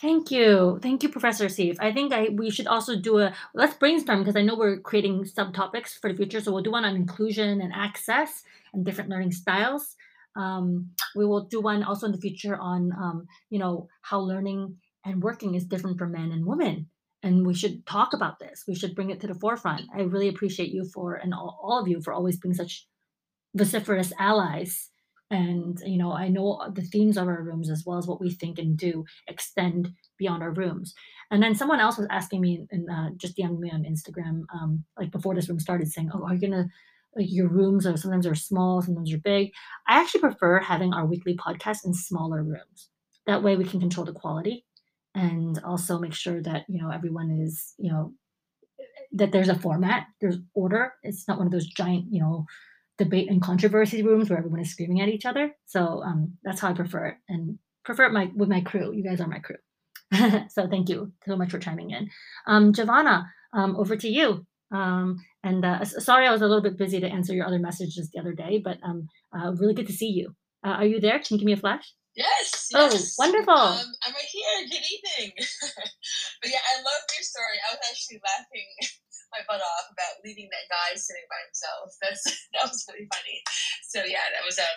Thank you. Thank you, Professor Steve. I think I we should also do a let's brainstorm because I know we're creating subtopics for the future. So we'll do one on inclusion and access and different learning styles. Um, we will do one also in the future on um, you know how learning and working is different for men and women. And we should talk about this. We should bring it to the forefront. I really appreciate you for and all, all of you for always being such vociferous allies. And you know i know the themes of our rooms as well as what we think and do extend beyond our rooms. And then someone else was asking me and uh, just DM'd me on instagram um, like before this room started saying oh are you gonna like your rooms are sometimes are small sometimes are big. I actually prefer having our weekly podcast in smaller rooms. That way we can control the quality and also make sure that you know everyone is you know that there's a format there's order. It's not one of those giant you know debate and controversy rooms where everyone is screaming at each other. So um, that's how I prefer it, and prefer it my with my crew. You guys are my crew. so thank you so much for chiming in, um, Giovanna. Um, over to you. Um, and uh, sorry, I was a little bit busy to answer your other messages the other day, but um, uh, really good to see you. Uh, are you there? Can you give me a flash? Yes. Oh, yes. wonderful. Um, I'm right here. Good evening. but yeah, I love your story. I was actually laughing my butt off about leaving that guy sitting by himself. That's that was really funny. So yeah, that was a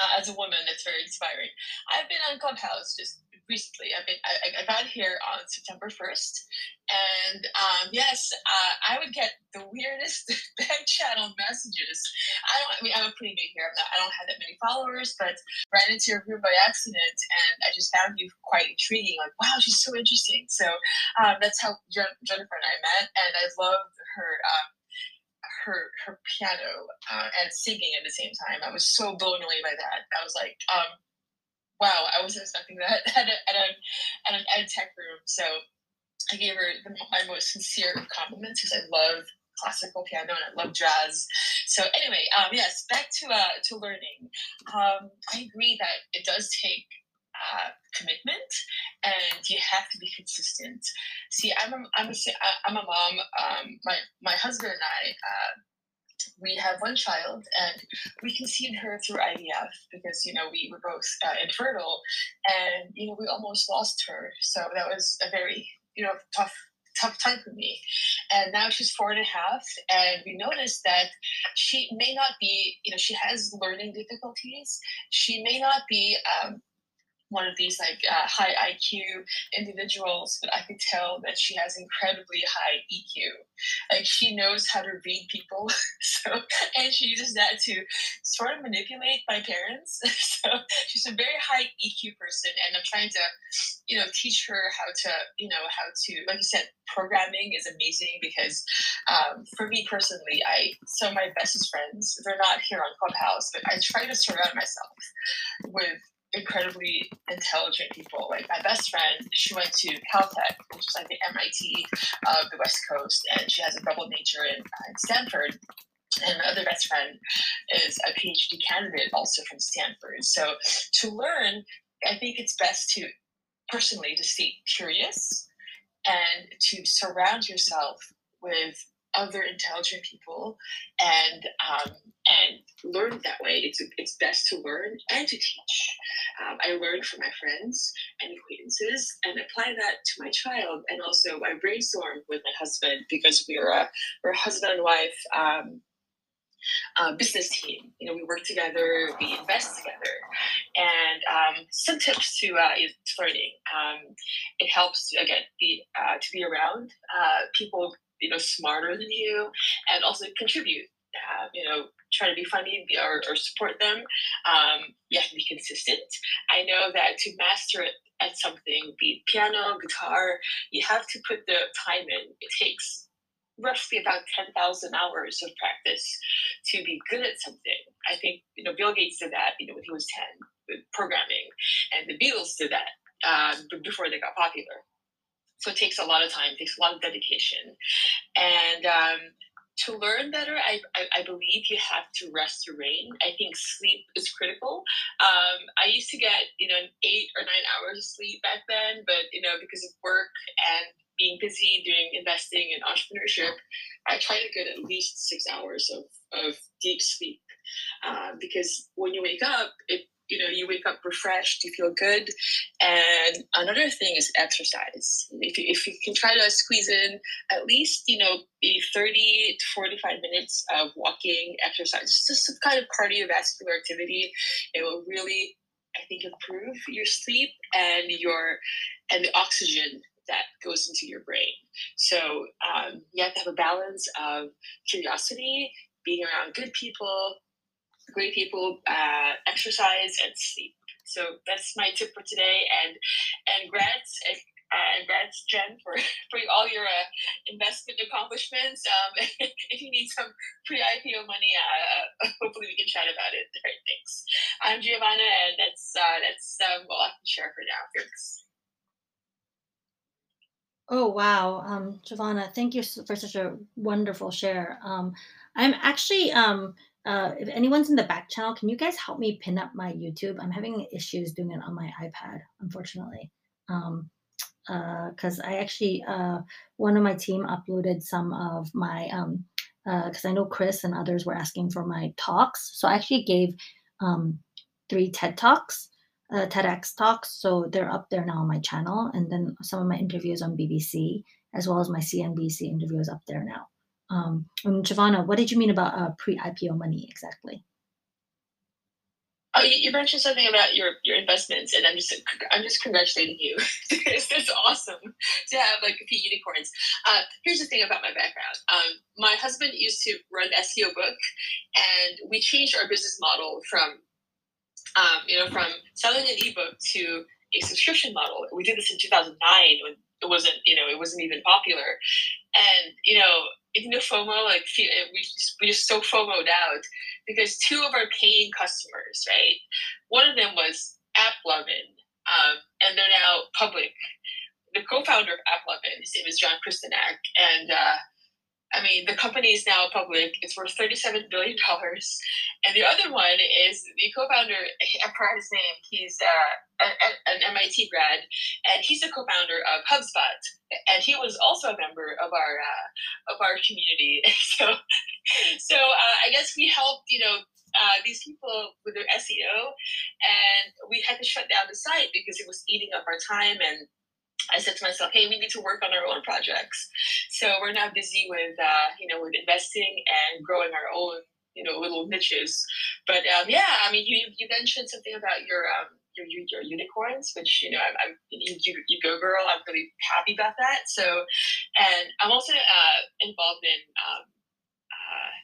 uh, as a woman, that's very inspiring. I've been on Clubhouse just recently. I mean, I, I got here on September first, and um, yes, uh, I would get the weirdest back channel messages. I don't. I mean, I'm pretty new here. Not, I don't have that many followers, but ran into your group by accident, and I just found you quite intriguing. Like, wow, she's so interesting. So um, that's how Jennifer and I met, and I loved her. Um, her her piano uh, and singing at the same time. I was so blown away by that. I was like, um, wow, I wasn't expecting that at, a, at, a, at an ed tech room. So I gave her the, my most sincere compliments because I love classical piano and I love jazz. So anyway, um, yes, back to uh, to learning. Um, I agree that it does take uh, commitment and you have to be consistent. See, I'm a, I'm a, I'm a mom. Um, my, my husband and I, uh, we have one child and we conceived her through IVF because, you know, we were both uh, infertile and, you know, we almost lost her. So that was a very, you know, tough tough time for me. And now she's four and a half, and we noticed that she may not be, you know, she has learning difficulties. She may not be um, one of these like uh, high IQ individuals, but I could tell that she has incredibly high EQ. Like she knows how to read people, so and she uses that to sort of manipulate my parents. so she's a very high EQ person, and I'm trying to, you know, teach her how to, you know, how to, like you said, programming is amazing because um, for me personally, I of my bestest friends they're not here on Clubhouse, but I try to surround myself with incredibly intelligent people. Like my best friend, she went to Caltech, which is like the MIT of the West Coast, and she has a double major in, uh, in Stanford. And my other best friend is a PhD candidate also from Stanford. So to learn, I think it's best to personally to stay curious and to surround yourself with other intelligent people and um, and learn that way. It's it's best to learn and to teach. Um, I learn from my friends and acquaintances and apply that to my child. And also, I brainstorm with my husband because we are a we're a husband and wife. Um, uh, business team. You know, we work together, we invest together, and um, some tips to uh, learning. Um, it helps again be uh, to be around uh, people you know smarter than you and also contribute uh, you know try to be funny or, or support them um, you have to be consistent i know that to master it at something be it piano guitar you have to put the time in it takes roughly about 10,000 hours of practice to be good at something. I think, you know, Bill Gates did that, you know, when he was 10 with programming, and the Beatles did that um, before they got popular. So it takes a lot of time, takes a lot of dedication. And um, to learn better, I, I, I, believe you have to rest your brain. I think sleep is critical. Um, I used to get, you know, eight or nine hours of sleep back then, but, you know, because of work and being busy doing investing and entrepreneurship, I try to get at least six hours of, of deep sleep. Uh, because when you wake up, it you know you wake up refreshed you feel good. And another thing is exercise. If you, if you can try to squeeze in at least you know maybe 30 to 45 minutes of walking exercise just some kind of cardiovascular activity it will really i think improve your sleep and your and the oxygen that goes into your brain. So um, you have to have a balance of curiosity being around good people great people, uh, exercise and sleep. So that's my tip for today. And and grats and uh, grats Jen for for all your uh, investment accomplishments. Um, if you need some pre IPO money, uh, hopefully we can chat about it. All right, thanks. I'm Giovanna, and that's uh, that's um, all I can share for now. Thanks. Oh wow, um, Giovanna, thank you for such a wonderful share. Um, I'm actually um, uh, if anyone's in the back channel, can you guys help me pin up my YouTube? I'm having issues doing it on my iPad, unfortunately. Um, because uh, I actually, uh, one of my team uploaded some of my, um, because uh, I know Chris and others were asking for my talks. So I actually gave um, three TED Talks uh, TEDx talks, so they're up there now on my channel, and then some of my interviews on BBC as well as my CNBC interviews up there now. Um, and Giovanna, what did you mean about uh, pre-IPO money exactly? Oh, you, mentioned something about your, your investments, and I'm just I'm just congratulating you. it's, it's awesome to have like a few unicorns. Uh, here's the thing about my background. Um, my husband used to run SEO book, and we changed our business model from um, you know from selling an ebook to a subscription model. We did this in 2009 when it wasn't you know it wasn't even popular, and you know you know FOMO like we just, we just so FOMOed out because two of our paying customers right one of them was AppLovin um, and they're now public. The co-founder of AppLovin, his name is John Krystynak, and uh, I mean, the company is now public. It's worth $37 billion. And the other one is the co founder, I forgot his name. He's uh, an MIT grad, and he's the co founder of HubSpot. And he was also a member of our uh, of our community. so, so uh, I guess we helped, you know, uh, these people with their SEO, and we had to shut down the site because it was eating up our time and I said to myself, hey, we need to work on our own projects. So we're now busy with, uh, you know, with investing and growing our own, you know, little niches. But um, yeah, I mean, you, you mentioned something about your, um, your, your unicorns, which, you know, I'm, I'm you, you go girl. I'm really happy about that. So, and I'm also uh, involved in, um,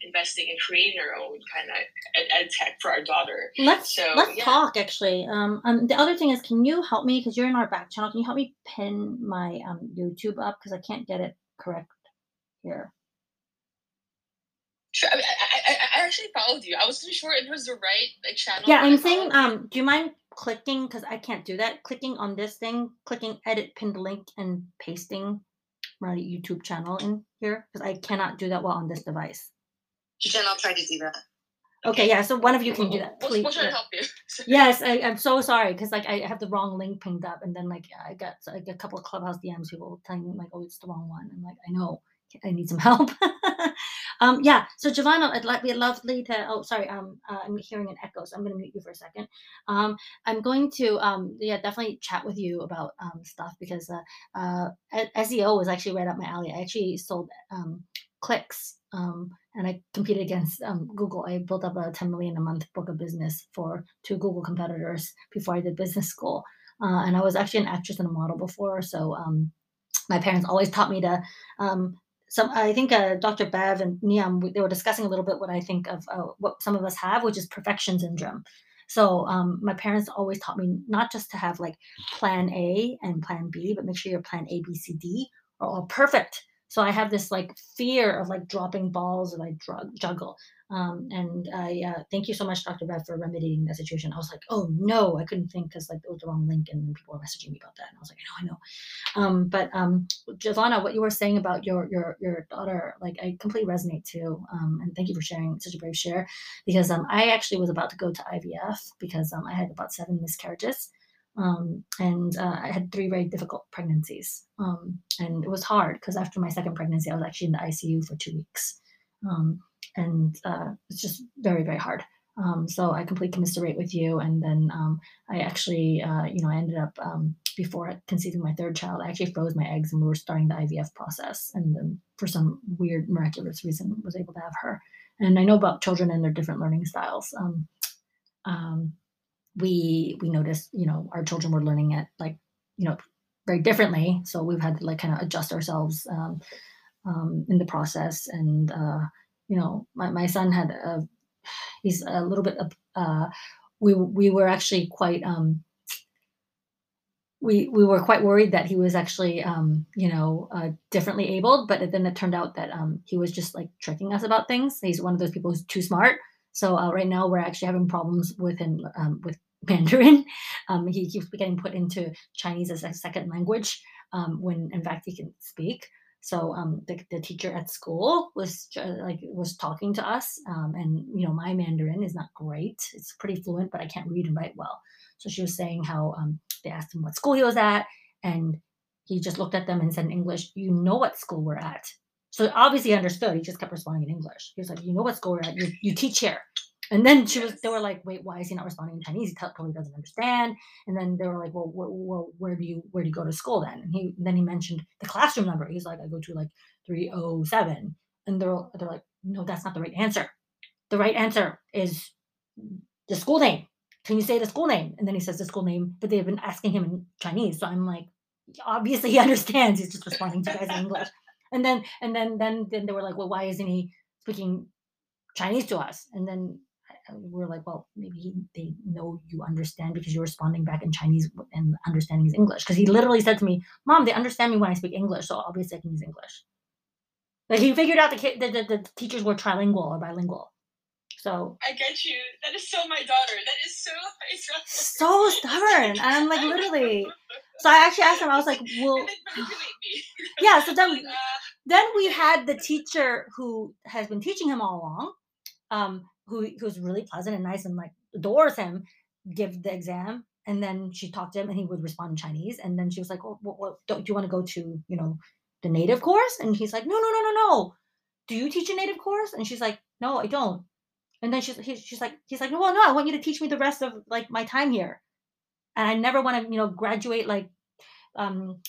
investing and creating our own kind of ed, ed, tech for our daughter. Let's so, let's yeah. talk actually. Um, um, the other thing is, can you help me because you're in our back channel? Can you help me pin my um YouTube up because I can't get it correct here. Sure. I, mean, I, I, I actually followed you. I wasn't sure it was the right like channel. Yeah, I'm saying. Um, do you mind clicking because I can't do that? Clicking on this thing, clicking edit pinned link, and pasting my YouTube channel in here because I cannot do that while on this device. Jen, I'll try to do that. Okay, yeah. So one of you can do that. Please. We'll, we'll help you. yes, I, am so sorry because like I have the wrong link pinned up, and then like I got like a couple of clubhouse DMs people telling me like, oh, it's the wrong one. I'm like, I know, I need some help. um, yeah. So Giovanna, I'd like be lovely to. Oh, sorry. Um, uh, I'm hearing an echo, so I'm going to mute you for a second. Um, I'm going to um, yeah, definitely chat with you about um stuff because uh, uh, SEO was actually right up my alley. I actually sold um clicks um and I competed against um, Google. I built up a 10 million a month book of business for two Google competitors before I did business school. Uh, and I was actually an actress and a model before. So um, my parents always taught me to. Um, some I think uh, Dr. Bev and Niam they were discussing a little bit what I think of uh, what some of us have, which is perfection syndrome. So um, my parents always taught me not just to have like plan A and plan B, but make sure your plan A, B, C, D are all perfect so I have this like fear of like dropping balls that I drug, juggle. Um, and I uh, thank you so much, Dr. Bev, for remedying that situation. I was like, oh no, I couldn't think because like it was the wrong link, and people were messaging me about that. And I was like, I know, I know. Um, but um, what you were saying about your your your daughter, like I completely resonate too. Um, and thank you for sharing such a brave share, because um, I actually was about to go to IVF because um, I had about seven miscarriages. Um, and uh, I had three very difficult pregnancies. Um, and it was hard because after my second pregnancy, I was actually in the ICU for two weeks. Um, and uh, it's just very, very hard. Um, so I completely commiserate with you. And then um, I actually, uh, you know, I ended up um, before conceiving my third child, I actually froze my eggs and we were starting the IVF process. And then for some weird, miraculous reason, was able to have her. And I know about children and their different learning styles. We we noticed you know our children were learning it like you know very differently. So we've had to like kind of adjust ourselves um, um, in the process. And uh, you know my, my son had a he's a little bit uh, we we were actually quite um, we we were quite worried that he was actually um, you know uh, differently abled. But then it turned out that um, he was just like tricking us about things. He's one of those people who's too smart. So uh, right now we're actually having problems with him um, with Mandarin. Um, he keeps getting put into Chinese as a second language um, when in fact he can speak. So um, the, the teacher at school was like was talking to us, um, and you know my Mandarin is not great. It's pretty fluent, but I can't read and write well. So she was saying how um, they asked him what school he was at, and he just looked at them and said in English, "You know what school we're at." So obviously he understood. He just kept responding in English. He was like, "You know what school we're at. You, you teach here." And then she was, they were like, wait, why is he not responding in Chinese? He totally doesn't understand. And then they were like, well, wh- wh- where do you, where do you go to school then? And he, then he mentioned the classroom number. He's like, I go to like 307. And they're, they're like, no, that's not the right answer. The right answer is the school name. Can you say the school name? And then he says the school name, but they've been asking him in Chinese. So I'm like, obviously he understands. He's just responding to guys in English. And then, and then, then, then they were like, well, why isn't he speaking Chinese to us? And then we're like, well, maybe he, they know you understand because you're responding back in Chinese and understanding is English. Because he literally said to me, "Mom, they understand me when I speak English, so obviously I can use English." Like he figured out the kid, the, the, the teachers were trilingual or bilingual. So I get you. That is so my daughter. That is so so stubborn, and I'm like literally. So I actually asked him. I was like, "Well, And then manipulate me. yeah." So then uh, then we had the teacher who has been teaching him all along, um, who who's really pleasant and nice and like adores him, give the exam, and then she talked to him and he would respond in Chinese, and then she was like, "Oh, what, what don't do you want to go to you know the native course?" And he's like, "No, no, no, no, no. Do you teach a native course?" And she's like, "No, I don't." And then she's he, she's like he's like, "Well, no, I want you to teach me the rest of like my time here, and I never want to you know graduate like." um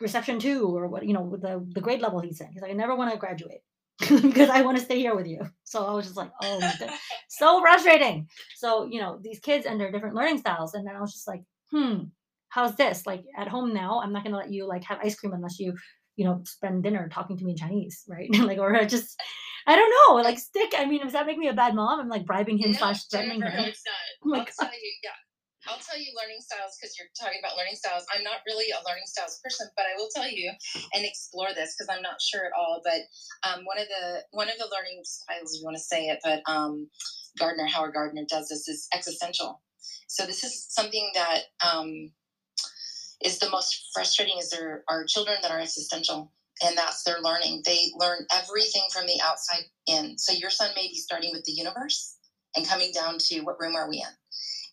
reception two or what you know with the the grade level he's in he's like i never want to graduate because i want to stay here with you. So i was just like oh so frustrating. So you know these kids and their different learning styles and then i was just like hmm how's this? Like at home now i'm not going to let you like have ice cream unless you you know spend dinner talking to me in chinese right? Like or I just i don't know like stick i mean does that make me a bad mom? I'm like bribing him No, slash threatening him. not. Oh I'll tell you, yeah. I'll tell you learning styles because you're talking about learning styles. I'm not really a learning styles person, but I will tell you and explore this because I'm not sure at all. But um, one of the one of the learning styles, if you want to say it, but um, Gardner Howard Gardner does this is existential. So this is something that um, is the most frustrating. Is there are children that are existential, and that's their learning. They learn everything from the outside in. So your son may be starting with the universe and coming down to what room are we in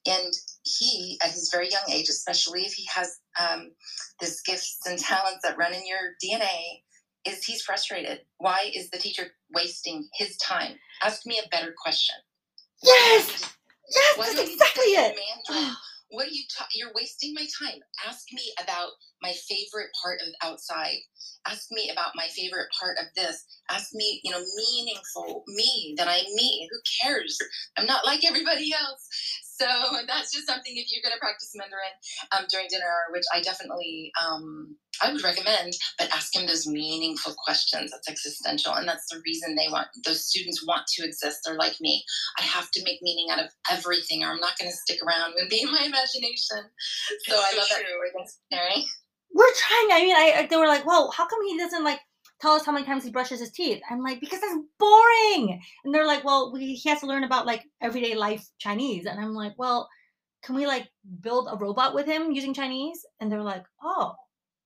and he at his very young age especially if he has um, this gifts and talents that run in your dna is he's frustrated. Why is the teacher wasting his time? Ask me a better question. Yes! don't you just- yes why that's exactly it! Mandarin? what are you ta- you're wasting my time. Ask me about my favorite part of outside. Ask me about my favorite part of this. Ask me you know meaningful me that i'm me who cares? I'm not like everybody else so that's just something if you're going to practice mandarin um, during dinner which i definitely um, i would recommend but ask him those meaningful questions that's existential and that's the reason they want those students want to exist they're like me i have to make meaning out of everything or i'm not going to stick around and be in my imagination so It's i so love that true. Mary. we're trying. I mean, I I- they were like, "Whoa, how come he doesn't like tell us how many times he brushes his teeth?" I'm like, "Because that's boring." And they're like, "Well, we, he has to learn about like everyday life Chinese." And I'm like, "Well, can we like build a robot with him using Chinese?" And they're like, "Oh,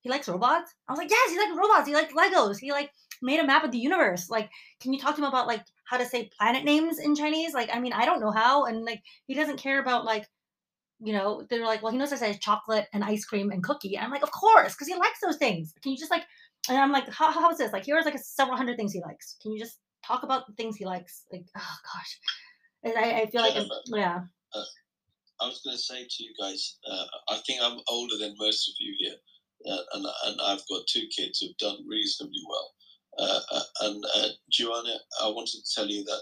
he likes robots." I was like, "Yes, he likes robots. He likes Legos. He like made a map of the universe. Like, can you talk to him about like how to say planet names in Chinese? Like, I mean, I don't know how, and like he doesn't care about like." you know, they're like, well, he knows to say chocolate and ice cream and cookie. And I'm like, of course, because he likes those things. Can you just like, and I'm like, how, how is this? Like, here's like a several hundred things he likes. Can you just talk about the things he likes? Like, oh gosh. And I, I feel like, yeah. I was going to say to you guys, uh, I think I'm older than most of you here, uh, and and I've got two kids who've done reasonably well. Uh, uh, and uh, Joanna, I wanted to tell you that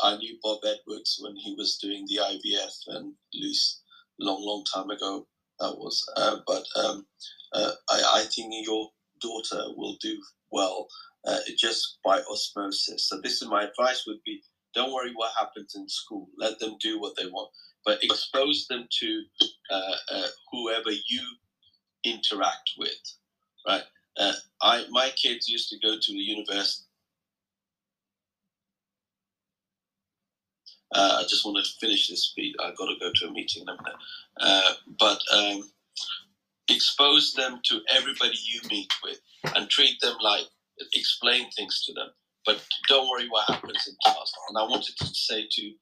I knew Bob Edwards when he was doing the IVF, and Luce, long, long time ago that was. Uh, but um, uh, I, I think your daughter will do well uh, just by osmosis. So this is my advice: would be don't worry what happens in school. Let them do what they want but expose them to uh, uh, whoever you interact with, right? Uh, I my kids used to go to the university. Uh, I just want to finish this speech. I've got to go to a meeting. Uh, but um, expose them to everybody you meet with and treat them like explain things to them. But don't worry what happens in class. And I wanted to say to,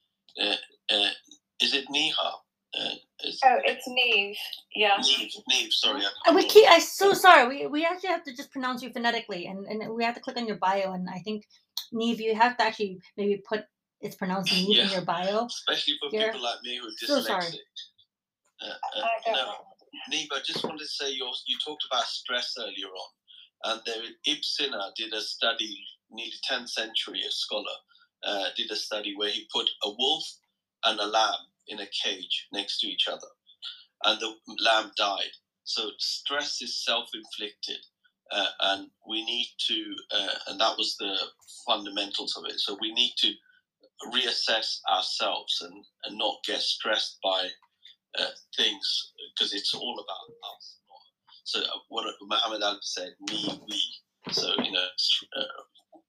uh, uh, is it Niha? Uh, is, Oh, it's Neve. Yeah. Neve, Neve, sorry. And we keep. I'm so sorry. We, we actually have to just pronounce you phonetically and, and we have to click on your bio. And I think, Neve, you have to actually maybe put it's pronounced need in your bio. Especially for Here. people like me who are dyslexic. So sorry. Uh, uh, I don't no, know. Neva, I just wanted to say you you talked about stress earlier on, and there Ibn Sina did a study, nearly 10th century, a scholar uh, did a study where he put a wolf and a lamb in a cage next to each other, and the lamb died. So stress is self-inflicted, uh, and we need to, uh, and that was the fundamentals of it. So we need to reassess ourselves and, and not get stressed by uh, things because it's all about us. So uh, what Muhammad Ali said, me, we. So you know, uh,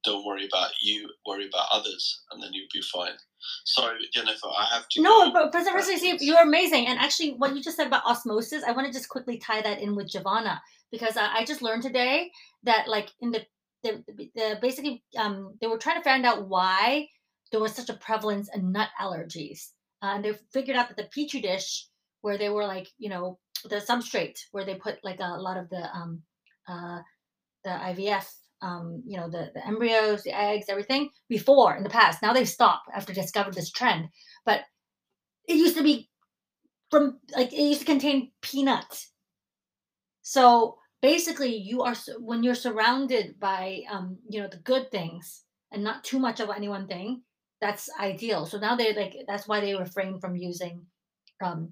don't worry about you, worry about others, and then you'll be fine. Sorry, Jennifer, I have to. No, but Professor Steve, you're amazing. And actually, what you just said about osmosis, I want to just quickly tie that in with Giovanna because I, I just learned today that, like, in the, the, the basically, um, they were trying to find out why there was such a prevalence in nut allergies. Uh, and they figured out that the petri dish, where they were like, you know, the substrate where they put like a lot of the um, uh, the IVF, um, you know, the, the embryos, the eggs, everything before in the past. Now they've stopped after discovered this trend. But it used to be from like it used to contain peanuts. So basically, you are when you're surrounded by um, you know the good things and not too much of any one thing. That's ideal. So now they like that's why they refrain from using um,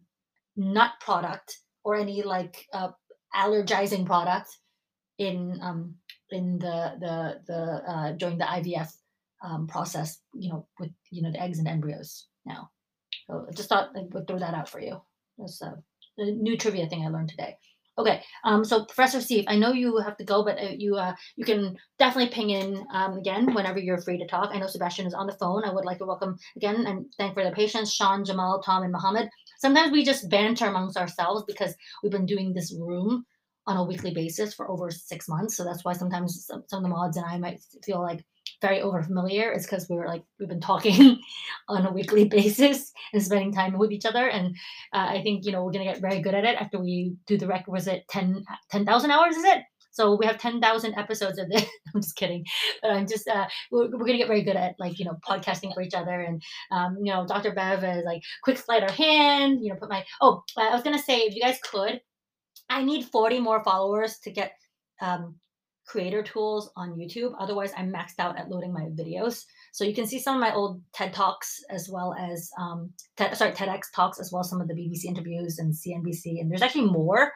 nut product or any like uh, allergizing product in um, in the the the uh, during the IVF um, process. You know, with you know the eggs and embryos now. So I just thought I would throw that out for you. That's a, a new trivia thing I learned today. Okay, um, so Professor Steve, I know you have to go, but uh, you uh, you can definitely ping in um, again whenever you're free to talk. I know Sebastian is on the phone. I would like to welcome again and thank for the patience, Sean, Jamal, Tom, and Mohammed. Sometimes we just banter amongst ourselves because we've been doing this room on a weekly basis for over six months. So that's why sometimes some, some of the mods and I might feel like very over familiar. It's because we were like we've been talking on a weekly basis and spending time with each other. And uh, I think you know we're gonna get very good at it after we do the requisite 10 10,000 hours. Is it? So we have ten thousand episodes of this. I'm just kidding, but I'm just uh, we're, we're gonna get very good at like you know podcasting for each other. And um, you know, Dr. Bev is like quick slide of hand. You know, put my oh, I was gonna say if you guys could, I need 40 more followers to get um, creator tools on YouTube. Otherwise, I'm maxed out at loading my videos. So you can see some of my old TED Talks as well as um, TED, sorry TEDx talks as well as some of the BBC interviews and CNBC. And there's actually more.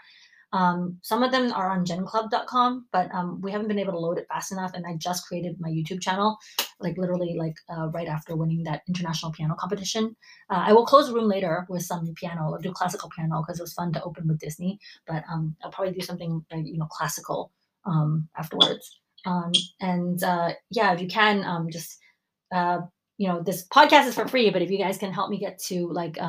Um, some of them are on genclub.com, but um, we haven't been able to load it fast enough. And I just created my YouTube channel, like literally like uh, right after winning that international piano competition. Uh, I will close the room later with some piano, I'll do classical piano because it was fun to open with Disney. But um, I'll probably do something like you know classical um, afterwards. Um, and uh, yeah, if you can, um, just uh, you know, this podcast is for free, but if you guys can help me get to like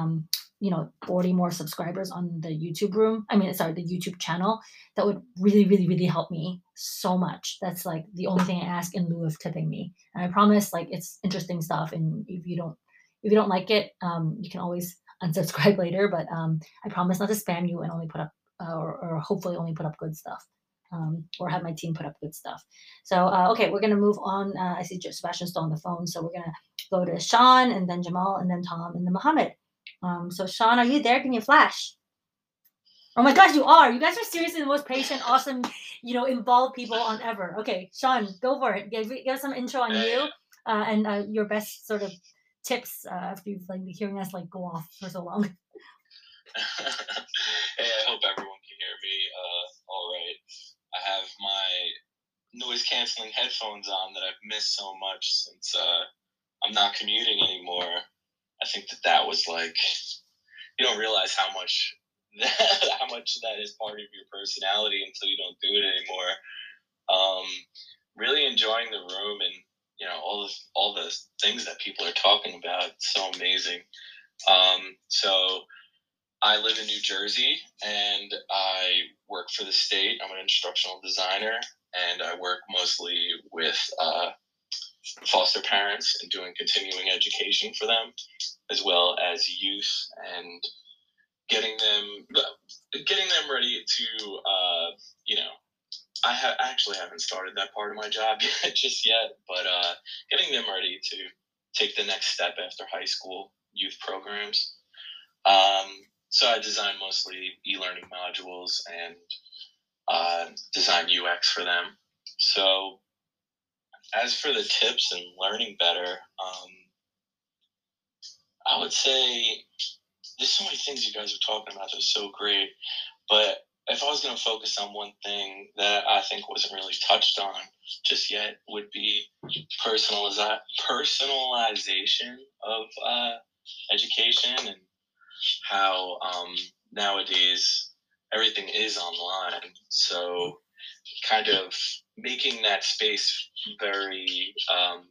you know 40 more subscribers on the YouTube room, I mean, sorry, the YouTube channel, that would really, really, really help me so much. That's like the only thing I ask in lieu of tipping me. And I promise, like, it's interesting stuff. And if you don't, if you don't like it, um, you can always unsubscribe later. But um, I promise not to spam you and only put up, uh, or, or hopefully only put up good stuff. Um, or have my team put up good stuff. So, uh, okay, we're to move on. Uh, I see Sebastian's still on the phone. So, we're to go to Sean and then Jamal and then Tom and then Mohammed. Um, so, Sean, are you there? Can you flash? Oh my gosh, you are. You guys are seriously the most patient, awesome, you know, involved people on ever. Okay, Sean, go for it. Give, give us some intro on you uh, and uh, your best sort of tips uh, after you've like been hearing us like go off for so long. hey, I hope everyone can hear me uh, all right. I have my noise canceling headphones on that I've missed so much since uh, I'm not commuting anymore. I think that that was like you don't realize how much how much that is part of your personality until you don't do it anymore. Um, really enjoying the room and you know all the all the things that people are talking about. It's so amazing. Um, so I live in New Jersey and I work for the state. I'm an instructional designer and I work mostly with uh, foster parents and doing continuing education for them, as well as youth and getting them getting them ready to uh, you know. I ha- actually haven't started that part of my job yet, just yet, but uh, getting them ready to take the next step after high school youth programs. Um, so I design mostly e-learning modules and uh, design UX for them. So as for the tips and learning better, um, I would say there's so many things you guys are talking about that are so great. But if I was going to focus on one thing that I think wasn't really touched on just yet, would be personaliza- personalization of uh, education and how um, nowadays everything is online. So, kind of making that space very um,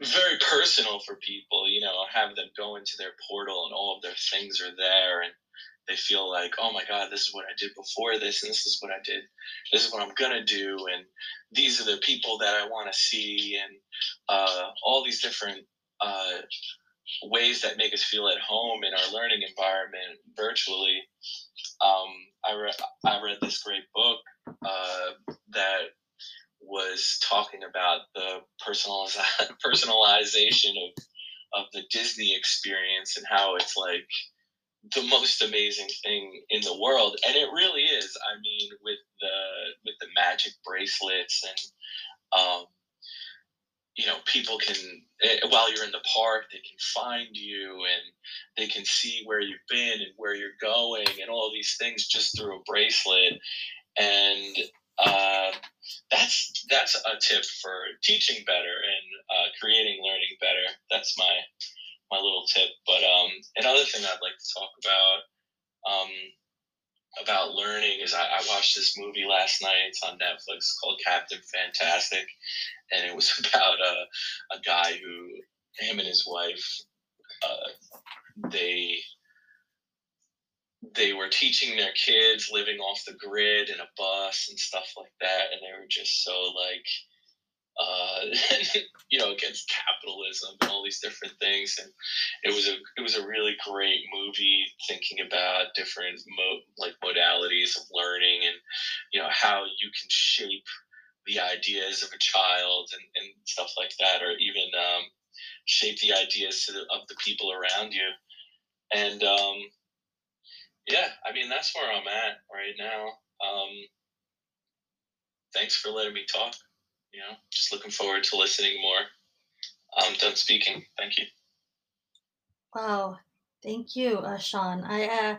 very personal for people you know have them go into their portal and all of their things are there and they feel like oh my god this is what i did before this and this is what i did this is what i'm gonna do and these are the people that i want to see. And uh, all these different uh, ways that make us feel at home in our learning environment virtually. Um, I, read I read this great book uh, that was talking about the personaliz- personalization of of the Disney experience and how it's like the most amazing thing in the world. And it really is. I mean with the with the magic bracelets and um you know people can eh, while you're in the park they can find you and they can see where you've been and where you're going and all these things just through a bracelet and uh, that's that's a tip for teaching better and uh, creating learning better. That's my my little tip. But um, another thing I'd like to talk about um, about learning is I, I watched this movie last night. It's on Netflix called Captain Fantastic, and it was about a a guy who him and his wife uh, they they were teaching their kids living off the grid in a bus and stuff like that and they were just so like uh, you know against capitalism and all these different things and it was a it was a really great movie thinking about different mo- like modalities of learning and you know how you can shape the ideas of a child and, and stuff like that or even um, shape the ideas the, of the people around you. And um, yeah, I mean that's where I'm at right now. Um, thanks for letting me talk. You know, just looking forward to listening more. I'm done speaking. Thank you. Wow, thank you, uh, Sean. I, uh,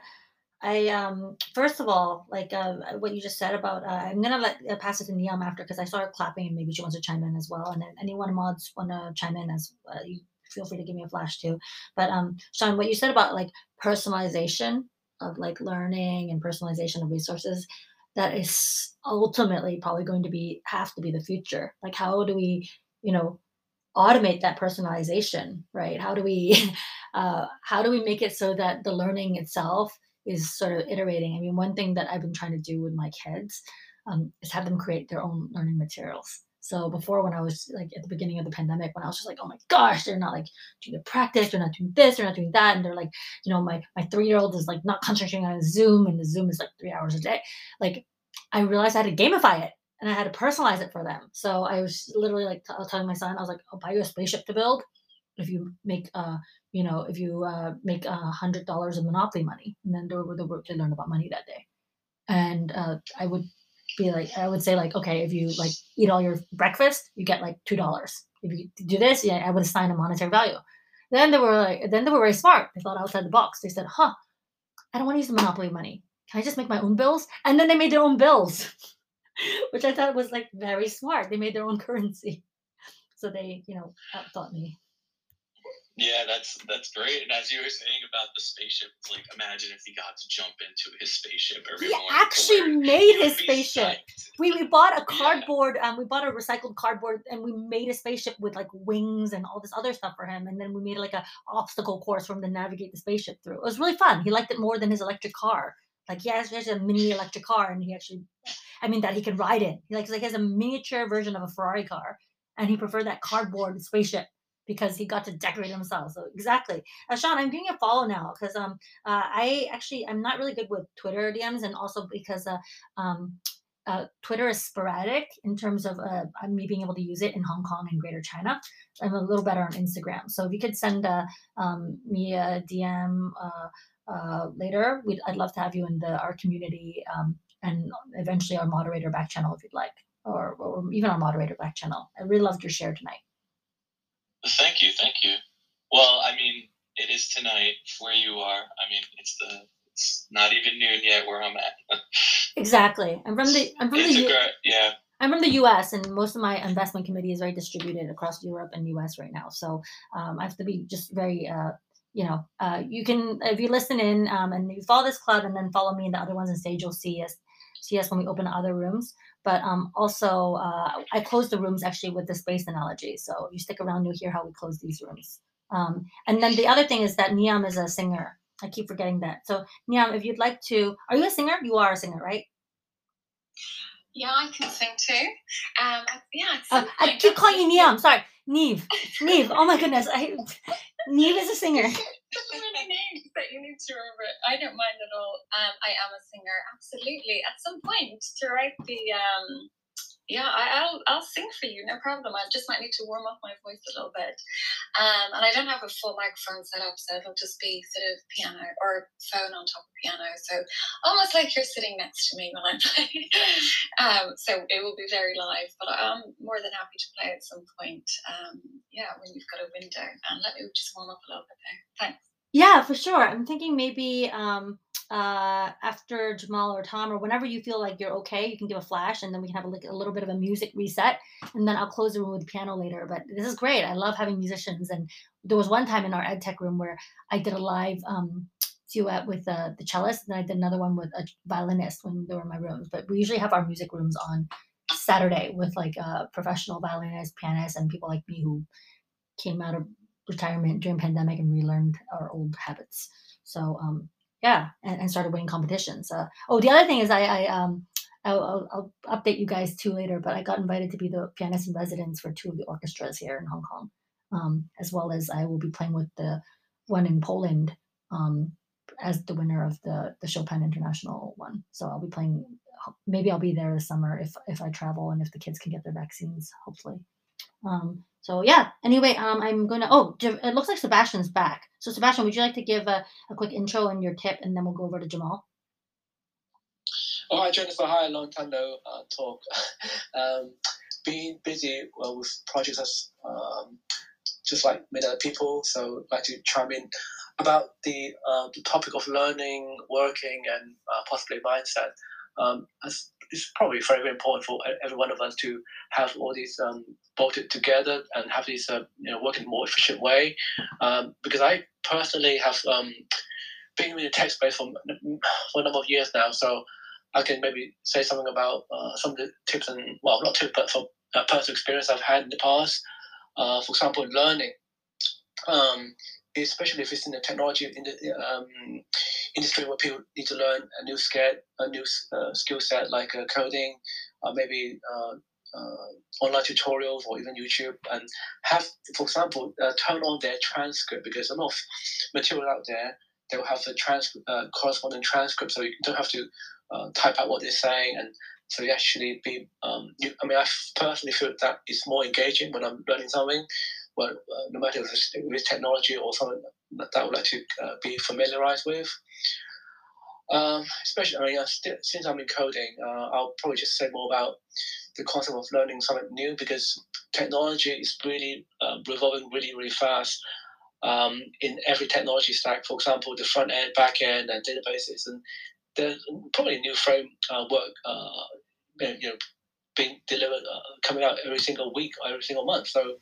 I um, first of all, like uh, what you just said about, uh, I'm gonna let uh, pass it to Niam after because I saw her clapping and maybe she wants to chime in as well. And anyone mods want to chime in as uh, you feel free to give me a flash too. But um, Sean, what you said about like personalization of like learning and personalization of resources that is ultimately probably going to be have to be the future. Like how do we you know automate that personalization right? How do we uh, how do we make it so that the learning itself is sort of iterating? I mean one thing that i've been trying to do with my kids um, is have them create their own learning materials so before, when I was like at the beginning of the pandemic, when I was just like, oh my gosh, they're not like doing the practice, they're not doing this, they're not doing that, and they're like, you know, my my three year old is like not concentrating on Zoom, and the Zoom is like three hours a day. Like, I realized I had to gamify it and I had to personalize it for them. So I was literally like t- telling my son, I was like, I'll buy you a spaceship to build if you make uh you know if you uh make a hundred dollars of monopoly money, and then they were the work to learn about money that day. And uh, I would be like I would say like okay if you like eat all your breakfast you get like two dollars. If you do this yeah I would assign a monetary value. Then they were like then they were very smart. They thought outside the box. They said huh I don't want to use the monopoly money. Can I just make my own bills? And then they made their own bills which I thought was like very smart. They made their own currency. So they you know outthought me. Yeah, that's that's great. And as you were saying about the spaceship, it's like imagine if he got to jump into his spaceship every he morning. actually made his spaceship. We, we bought a cardboard, yeah. um, we bought a recycled cardboard, and we made a spaceship with like wings and all this other stuff for him. And then we made like a obstacle course for him to navigate the spaceship through. It was really fun. He liked it more than his electric car. Like he has, he has a mini electric car, and he actually, I mean, that he can ride in. He likes like he has a miniature version of a Ferrari car, and he preferred that cardboard spaceship because he got to decorate himself. So exactly, uh, Sean, I'm doing a follow now because um uh, I actually I'm not really good with Twitter DMs, and also because uh, um uh, Twitter is sporadic in terms of uh, me being able to use it in Hong Kong and Greater China. I'm a little better on Instagram. So if you could send uh, um, me a DM uh, uh, later, we'd, I'd love to have you in the our community um, and eventually our moderator back channel if you'd like, or, or even our moderator back channel. I really loved your share tonight. Thank you, thank you. Well, I mean, it is tonight where you are. I mean, it's the it's not even noon yet where I'm at. exactly. I'm from the I'm from it's the great, yeah. I'm from the U.S. and most of my investment committee is very distributed across Europe and U.S. right now. So um, I have to be just very, uh, you know, uh, you can if you listen in um, and you follow this club and then follow me in the other ones on stage, you'll see us see us when we open other rooms. But um, also, uh, I close the rooms actually with the space analogy. So you stick around, you'll hear how we close these rooms. Um, and then the other thing is that Niam is a singer. I keep forgetting that. So Niam, if you'd like to, are you a singer? You are a singer, right? Yeah, I can sing too. Um, yeah. Uh, I keep calling you Niam. Sorry, Neve. Neve. Oh my goodness. I, Neve is a singer. So many names that you need to remember. I don't mind at all. Um, I am a singer, absolutely. At some point throughout the um, yeah, I, will I'll sing for you, no problem. I just might need to warm up my voice a little bit. Um, and I don't have a full microphone set up, so it'll just be sort of piano or phone on top of piano. So almost like you're sitting next to me when I play. um, so it will be very live, but I'm more than happy to play at some point. Um, yeah, when you've got a window, and let me just warm up a little bit there. Thanks. Yeah, for sure. I'm thinking maybe um, uh, after Jamal or Tom or whenever you feel like you're okay, you can give a flash and then we can have a, like, a little bit of a music reset and then I'll close the room with piano later. But this is great. I love having musicians. And there was one time in our ed tech room where I did a live um, duet with uh, the cellist and I did another one with a violinist when they were in my rooms. But we usually have our music rooms on Saturday with like professional violinist, pianist, and people like me who came out of retirement during pandemic and relearned our old habits. So um, yeah, and, and, started winning competitions. Uh, oh, the other thing is I, I um I'll, I'll, update you guys too later, but I got invited to be the pianist in residence for two of the orchestras here in Hong Kong, um, as well as I will be playing with the one in Poland um, as the winner of the the Chopin International one. So I'll be playing. Maybe I'll be there this summer if if I travel and if the kids can get their vaccines, hopefully. Um, so yeah. Anyway, um, I'm gonna. Oh, it looks like Sebastian's back. So Sebastian, would you like to give a, a quick intro and your tip, and then we'll go over to Jamal. Oh, hi Jennifer. Hi, long time no uh, talk. um, being busy well, with projects um, just like many other people, so I'd like to chime in about the uh, the topic of learning, working, and uh, possibly mindset. Um, as it's probably very, very important for every one of us to have all these um, bolted together and have these uh, you know work in a more efficient way. Um, because I personally have um, been in the tech space for, for a number of years now, so I can maybe say something about uh, some of the tips and well, not tips, but from uh, personal experience I've had in the past. Uh, for example, learning. Um, especially if it's in the technology in the, um, industry where people need to learn a new skill, a new uh, skill set like uh, coding, or maybe uh, uh, online tutorials or even YouTube, and have, for example, uh, turn on their transcript because a lot of material out there they will have the trans- corresponding transcript, so you don't have to type out what they're saying and so you actually be um, you, i mean i personally feel that it's more engaging when i'm learning something well, uh, no matter if it's with technology or something that I would like to uh, be familiarized with. Um, especially, I mean, uh, st- since I'm in coding, uh, I'll probably just say more about the concept of learning something new because technology is really um, revolving really, really fast um, in every technology stack. For example, the front end, back end, and databases, and there's probably new framework, uh, you know, being delivered, uh, coming out every single week, every single month. So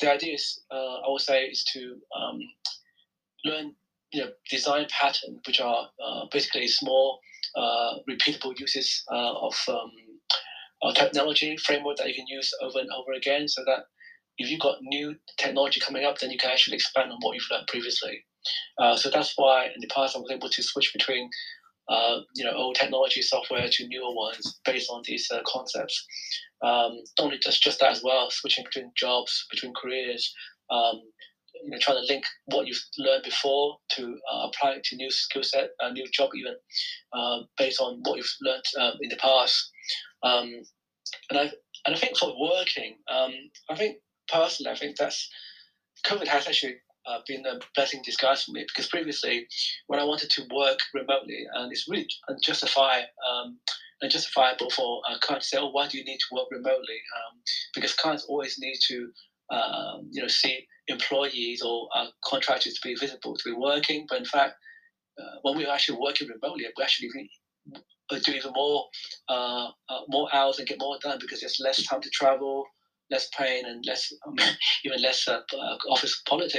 the idea is, uh, I would say, is to um, learn, you know, design patterns, which are uh, basically small, uh, repeatable uses uh, of um, technology framework that you can use over and over again, so that if you've got new technology coming up, then you can actually expand on what you've learned previously. Uh, so that's why in the past I was able to switch between uh, you know, old technology software to newer ones based on these concepts. Um, only just, just that as well, switching between jobs, between careers, um, you know, trying to link what you've learned before to uh, apply it to new skill set, a new job even, uh, based on what you've learned um, in the past. Um, and I and I think sort of working, um, I think personally, I think that's COVID has actually uh, been a blessing in disguise for me because previously, when I wanted to work remotely, and it's really unjustified, um, unjustifiable for a client to say, "Oh, why do you need to work remotely?" Um, because clients always need to, um, you know, see employees or uh, contractors to be visible, to be working. But in fact, uh, when we are actually working remotely, we actually do even more, uh, uh, more hours and get more done because there's less time to travel, less pain, and less, um, even less uh, office politics.